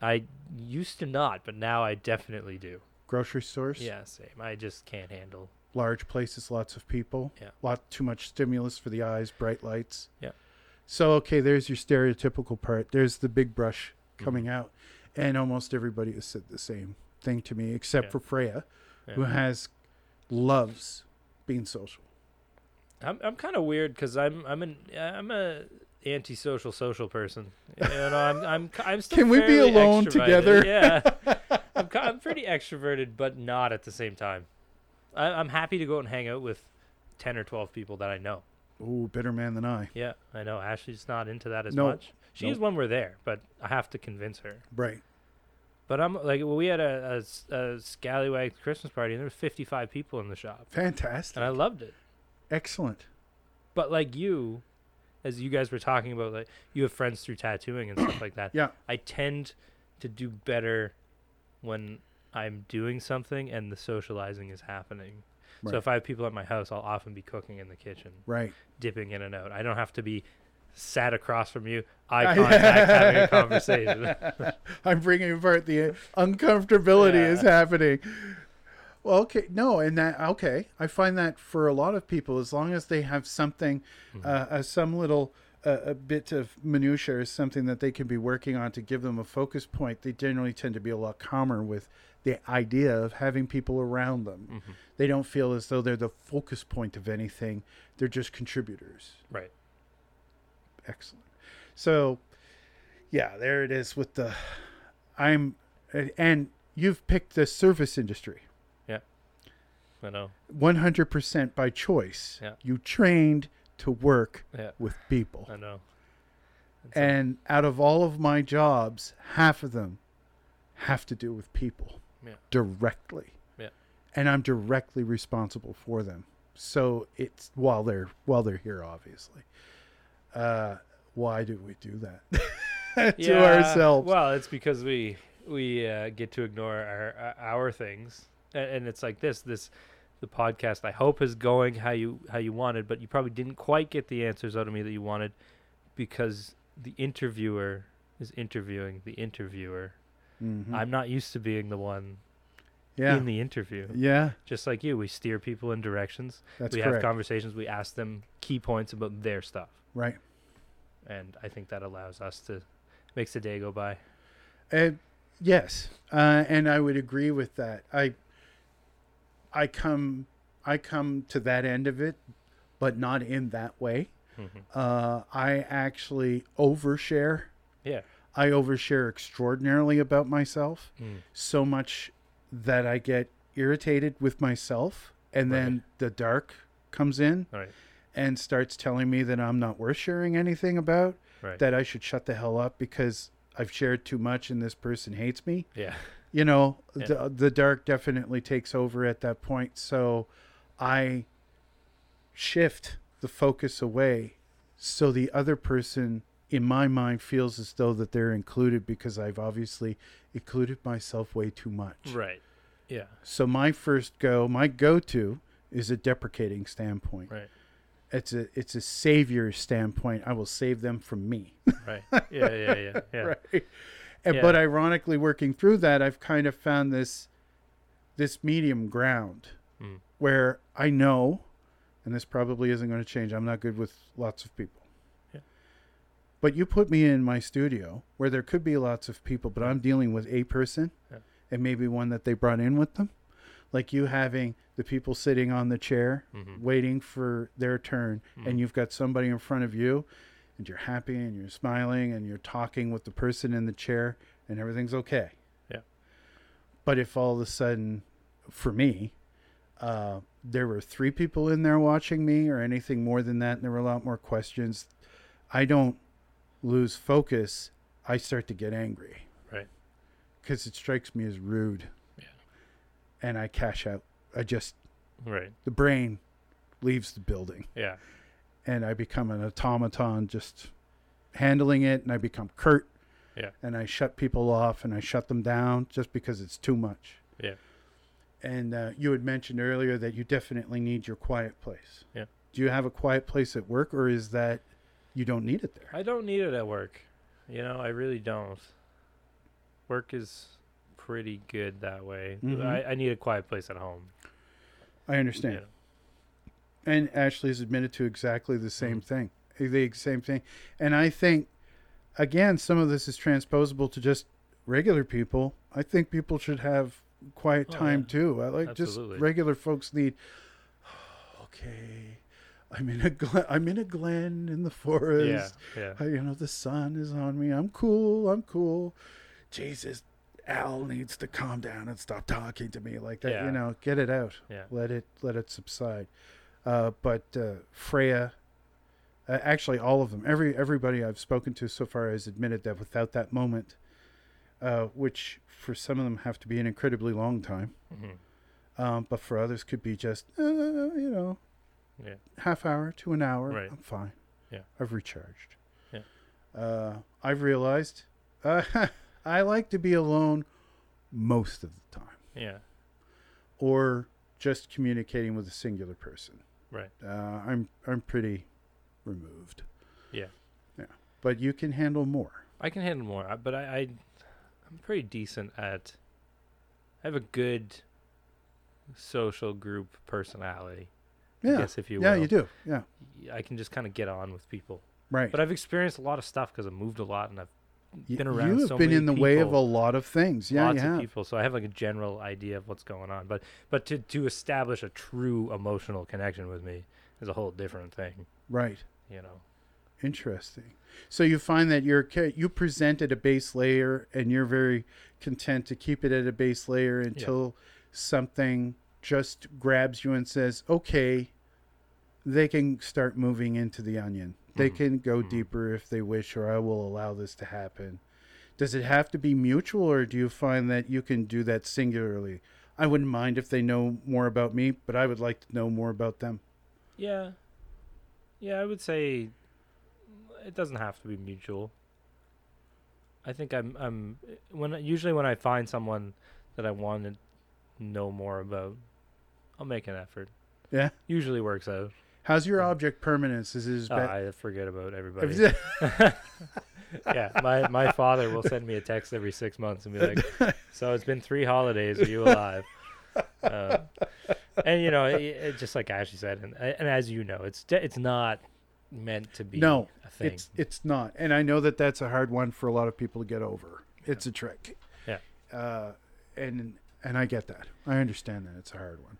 I used to not, but now I definitely do. grocery stores Yeah, same. I just can't handle. large places, lots of people. Yeah. Lot too much stimulus for the eyes, bright lights. Yeah. So okay, there's your stereotypical part. There's the big brush Mm-hmm. coming out, and almost everybody has said the same thing to me, except Yeah. for Freya, Yeah. who has loves being social. I'm I'm kind of weird because I'm I'm an I'm a antisocial social person. You know, I'm I'm I'm still Can we be alone extroverted. together? Yeah, I'm I'm pretty extroverted, but not at the same time. I, I'm happy to go out and hang out with ten or twelve people that I know. Ooh, better man than I. Yeah, I know. Ashley's not into that as No. much. She is No. when we're there, but I have to convince her. Right. But I'm like, well, we had a a scallywag Christmas party, and there were 55 people in the shop, Fantastic. and I loved it. Excellent. But like you, as you guys were talking about, like you have friends through tattooing and stuff like that. Yeah. I tend to do better when I'm doing something and the socializing is happening. Right. So if I have people at my house, I'll often be cooking in the kitchen, Right. dipping in and out. I don't have to be sat across from you, eye contact, having a conversation. I'm bringing apart the uncomfortability is happening. Well, okay, no, and that okay. I find that for a lot of people, as long as they have something, Mm-hmm. uh, uh, some little uh, a bit of minutia or something that they can be working on to give them a focus point, they generally tend to be a lot calmer with the idea of having people around them. Mhm. They don't feel as though they're the focus point of anything. They're just contributors. Right. Excellent. So, yeah, there it is with the. I'm, and you've picked the service industry I know. 100% by choice. Yeah. You trained to work Yeah. with people. I know. And out of all of my jobs, half of them have to do with people Yeah. directly. Yeah. And I'm directly responsible for them. So it's while they're while they're here obviously. Uh why do we do that to ourselves? Well, it's because we we uh, get to ignore our our things, and, and it's like this this the podcast I hope is going how you how you wanted, but you probably didn't quite get the answers out of me that you wanted because the interviewer is interviewing the interviewer. Mhm. I'm not used to being the one yeah. in the interview. yeah, Just like you, we steer people in directions. that's we have conversations. We ask them key points about their stuff, right. and I think that allows us to makes the day go by. And yes, uh, and I would agree with that. I I come I come to that end of it, but not in that way. Mhm. Uh, I actually overshare. Yeah. I overshare extraordinarily about myself, Mm. so much that I get irritated with myself, and Right. then the dark comes in right. and starts telling me that I'm not worth sharing anything about, Right. that I should shut the hell up because I've shared too much and this person hates me yeah. you know Yeah. the, the dark definitely takes over at that point so i shift the focus away so the other person in my mind feels as though that they're included because i've obviously included myself way too much Right. Yeah. so my first go my go-to is a deprecating standpoint Right. it's a it's a savior standpoint i will save them from me Right. Yeah. Yeah. Yeah. Yeah. right Yeah. but ironically working through that i've kind of found this this medium ground Mm. where i know and this probably isn't going to change i'm not good with lots of people Yeah. but you put me in my studio where there could be lots of people but i'm dealing with a person Yeah. and maybe one that they brought in with them like you having the people sitting on the chair Mhm. waiting for their turn Mhm. and you've got somebody in front of you and you're happy and you're smiling and you're talking with the person in the chair and everything's okay. Yeah. But if all of a sudden, for me, uh, there were three people in there watching me or anything more than that, and there were a lot more questions, I don't lose focus. I start to get angry. Right. Because it strikes me as rude. Yeah. And I cash out. I just, Right. the brain leaves the building Yeah. And I become an automaton just handling it and I become curt. Yeah. And I shut people off and I shut them down just because it's too much. Yeah. And uh, you had mentioned earlier that you definitely need your quiet place. Yeah. Do you have a quiet place at work or is that you don't need it there? I don't need it at work. You know, I really don't. Work is pretty good that way. Mhm. I, I need a quiet place at home. I understand. you know. And Ashley's admitted to exactly the same Mhm. thing, the same thing. And I think, again, some of this is transposable to just regular people. I think people should have quiet Oh, time yeah. too. I like Absolutely. just regular folks need. Okay, I'm in a glen, I'm in a glen in the forest. Yeah, yeah. I, you know, the sun is on me. I'm cool. I'm cool. Jesus, Al needs to calm down and stop talking to me like that. Yeah. You know, get it out. Yeah. Let it let it subside. Uh, but uh, Freya, uh, actually, all of them, every everybody I've spoken to so far has admitted that without that moment, uh, which for some of them have to be an incredibly long time, hmm um, but for others could be just uh, you know Yeah. half hour to an hour. Right. I'm fine. Yeah. I've recharged. Yeah. Uh, I've realized uh, I like to be alone most of the time, Yeah. or just communicating with a singular person. Right. Uh, I'm I'm pretty removed. Yeah. Yeah. But you can handle more. I can handle more, but I, I I'm pretty decent at. I have a good social group personality. I Yeah. guess if you yeah, will. you do. Yeah. I can just kind of get on with people. Right. But I've experienced a lot of stuff because I've moved a lot and I've been around You have so been in the way of a lot of things. Yeah, lots of people, so I have like a general idea of what's going on. But but to to establish a true emotional connection with me is a whole different thing. Right. You know. Interesting. So you find that you're you present at a base layer, and you're very content to keep it at a base layer until something just grabs you and says, "Okay, they can start moving into the onion. They Mhm. can go Mhm. deeper if they wish, or I will allow this to happen." Does it have to be mutual, or do you find that you can do that singularly? I wouldn't mind if they know more about me, but I would like to know more about them. Yeah. Yeah, I would say it doesn't have to be mutual. I think I'm I'm when usually when I find someone that I want to know more about, I'll make an effort. Yeah. Usually works out. How's your Yeah. object permanence? Is it Oh, bad? I forget about everybody. Yeah, my my father will send me a text every six months and be like, "So it's been three holidays. Are you alive?" Uh, and you know, it, it, just like Ashley said, and and as you know, it's it's not meant to be No, a thing. It's it's not, and I know that that's a hard one for a lot of people to get over. It's a trick. Yeah. Uh, and and I get that. I understand that it's a hard one.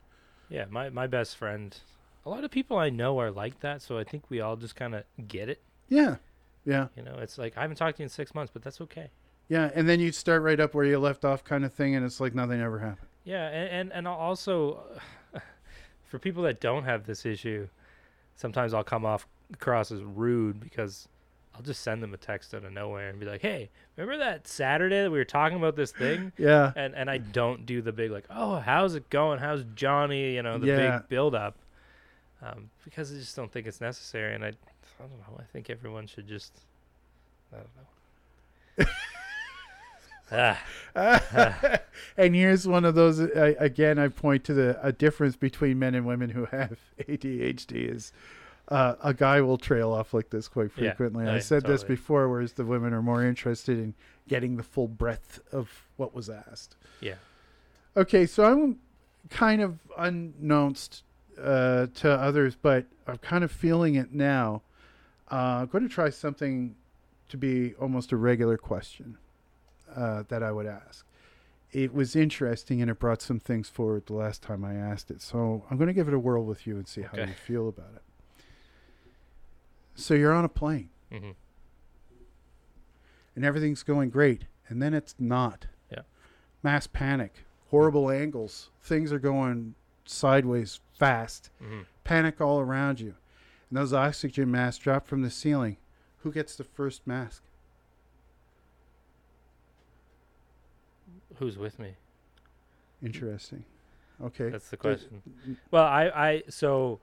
yeah, my my best friend. A lot of people I know are like that, so I think we all just kind of get it. Yeah. Yeah. You know, it's like I haven't talked to you in six months, but that's okay. Yeah. And then you start right up where you left off, kind of thing, and it's like nothing ever happened. Yeah, and and, and also for people that don't have this issue, sometimes I'll come off across as rude because I'll just send them a text out of nowhere and be like, "Hey, remember that Saturday that we were talking about this thing?" Yeah. And and I don't do the big like, "Oh, how's it going? How's Johnny?" You know, the Yeah. big build up. Um, because I just don't think it's necessary, and I, I don't know. I think everyone should just, I don't know. ah, and here's one of those. I, again, I point to the a difference between men and women who have ADHD is uh, a guy will trail off like this quite frequently. Oh, I yeah, said this before, whereas the women are more interested in getting the full breadth of what was asked. yeah. Okay, so I'm kind of unknowns uh, to others, but I'm kind of feeling it now. Uh, I'm going to try something to be almost a regular question uh, that I would ask. It was interesting and it brought some things forward the last time I asked it. So I'm going to give it a whirl with you and see how you feel about it. So you're on a plane hmm and everything's going great, and then it's not. Yeah. Mass panic, horrible angles, things are going sideways fast, hmm panic all around you. And those oxygen masks drop from the ceiling. Who gets the first mask? Who's with me? Interesting. Okay. That's the question. Well, I, I, so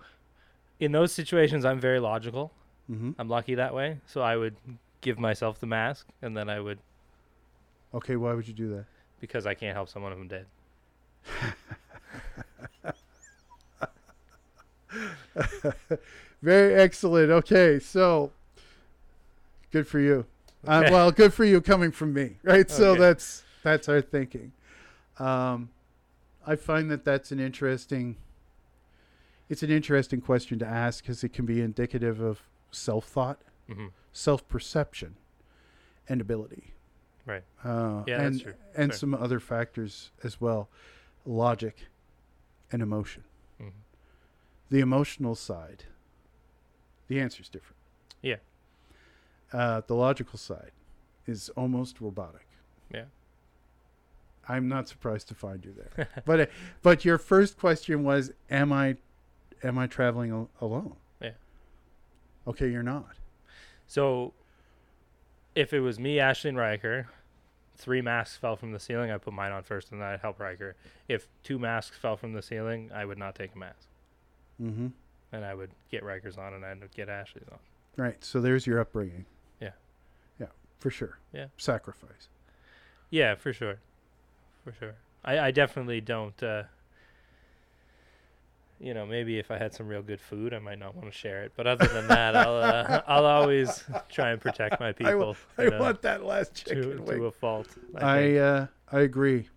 in those situations, I'm very logical. hmm I'm lucky that way. So I would give myself the mask and then I would, Okay, why would you do that? because I can't help someone if I'm dead. Very excellent. Okay, so good for you. Uh, well, good for you coming from me, right? So that's that's our thinking. Um, I find that that's an interesting. It's an interesting question to ask because it can be indicative of self thought, hmm self perception, and ability. Right. Uh, Yeah, that's and true. and some other factors as well, logic, and emotion the emotional side The answer is different. Yeah. Uh, the logical side is almost robotic. Yeah. I'm not surprised to find you there. but uh, but your first question was, am I am I traveling al- alone? Yeah. Okay, you're not. So, if it was me, Ashley, and Riker, three masks fell from the ceiling, I'd put mine on first and then I'd help Riker. If two masks fell from the ceiling, I would not take a mask. Mm-hmm. And I would get Riker's on and I'd get Ashley's on. Right. So there's your upbringing. Yeah. Yeah, for sure. Yeah. Sacrifice. Yeah, for sure. For sure. I, I definitely don't. Uh, you know, maybe if I had some real good food, I might not want to share it. But other than that, I'll uh, I'll always try and protect my people. I want that last to chicken wing. to a fault. I, I uh, I agree.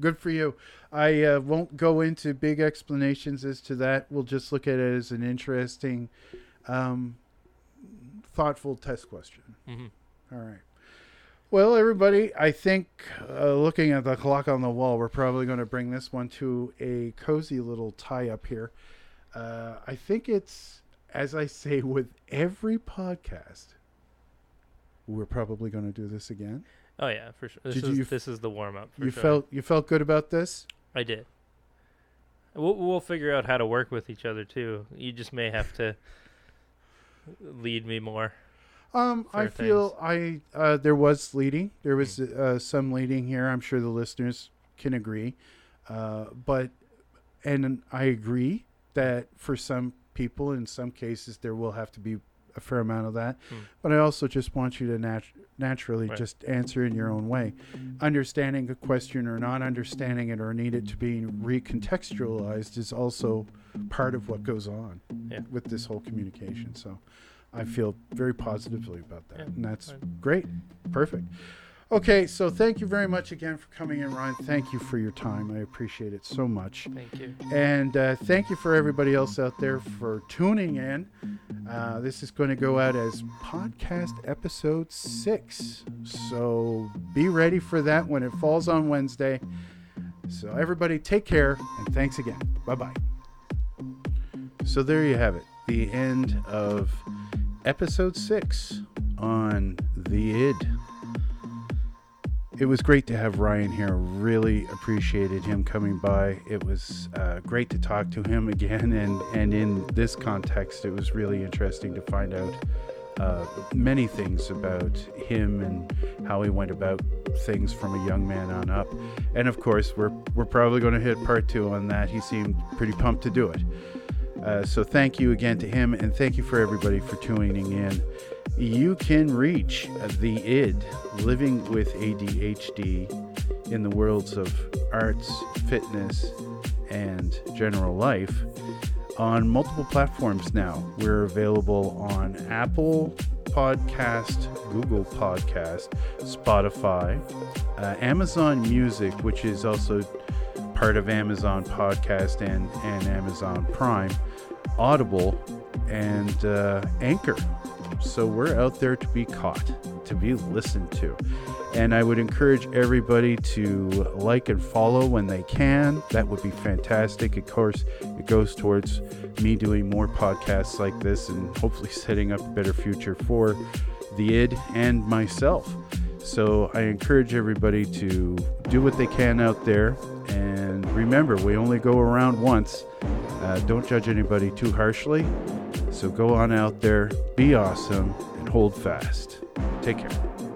Good for you. I uh, won't go into big explanations as to that. We'll just look at it as an interesting, um, thoughtful test question. Mhm. All right. Well, everybody, I think uh, looking at the clock on the wall, we're probably going to bring this one to a cozy little tie up here. Uh, I think it's, as I say with every podcast, we're probably going to do this again. Oh yeah, for sure. This Did is you- this is the warm up. you sure. felt you felt good about this. I did. We'll we'll figure out how to work with each other too. You just may have to lead me more. Um, I Fair feel I uh, there was leading. There was uh, some leading here. I'm sure the listeners can agree. Uh, but and I agree that for some people, in some cases, there will have to be a fair amount of that. Hmm. But I also just want you to nat- naturally Right. just answer in your own way, understanding a question or not understanding it or need it to be recontextualized is also part of what goes on Yeah. with this whole communication. So I feel very positively about that. Yeah, and that's fine. great. Perfect. Okay, so thank you very much again for coming in, Ryan. Thank you for your time. I appreciate it so much. Thank you. And uh, thank you for everybody else out there for tuning in. Uh, this is going to go out as podcast episode six. So be ready for that when it falls on Wednesday. So, everybody, take care and thanks again. Bye bye. So, there you have it. The end of episode six on the id. It was great to have Ryan here. Really appreciated him coming by. It was uh, great to talk to him again, and and in this context, it was really interesting to find out uh, many things about him and how he went about things from a young man on up. And of course, we're we're probably going to hit part two on that. He seemed pretty pumped to do it. Uh, so thank you again to him, and thank you for everybody for tuning in. You can reach the id, living with ADHD, in the worlds of arts, fitness, and general life on multiple platforms now. We're available on Apple Podcast, Google Podcast, Spotify, uh, Amazon Music, which is also part of Amazon Podcast and, and Amazon Prime, Audible, and uh, Anchor. So we're out there to be caught, to be listened to. And I would encourage everybody to like and follow when they can. That would be fantastic. Of course, it goes towards me doing more podcasts like this and hopefully setting up a better future for the id and myself. So I encourage everybody to do what they can out there. And remember, we only go around once. Uh, don't judge anybody too harshly. So go on out there, be awesome, and hold fast. Take care.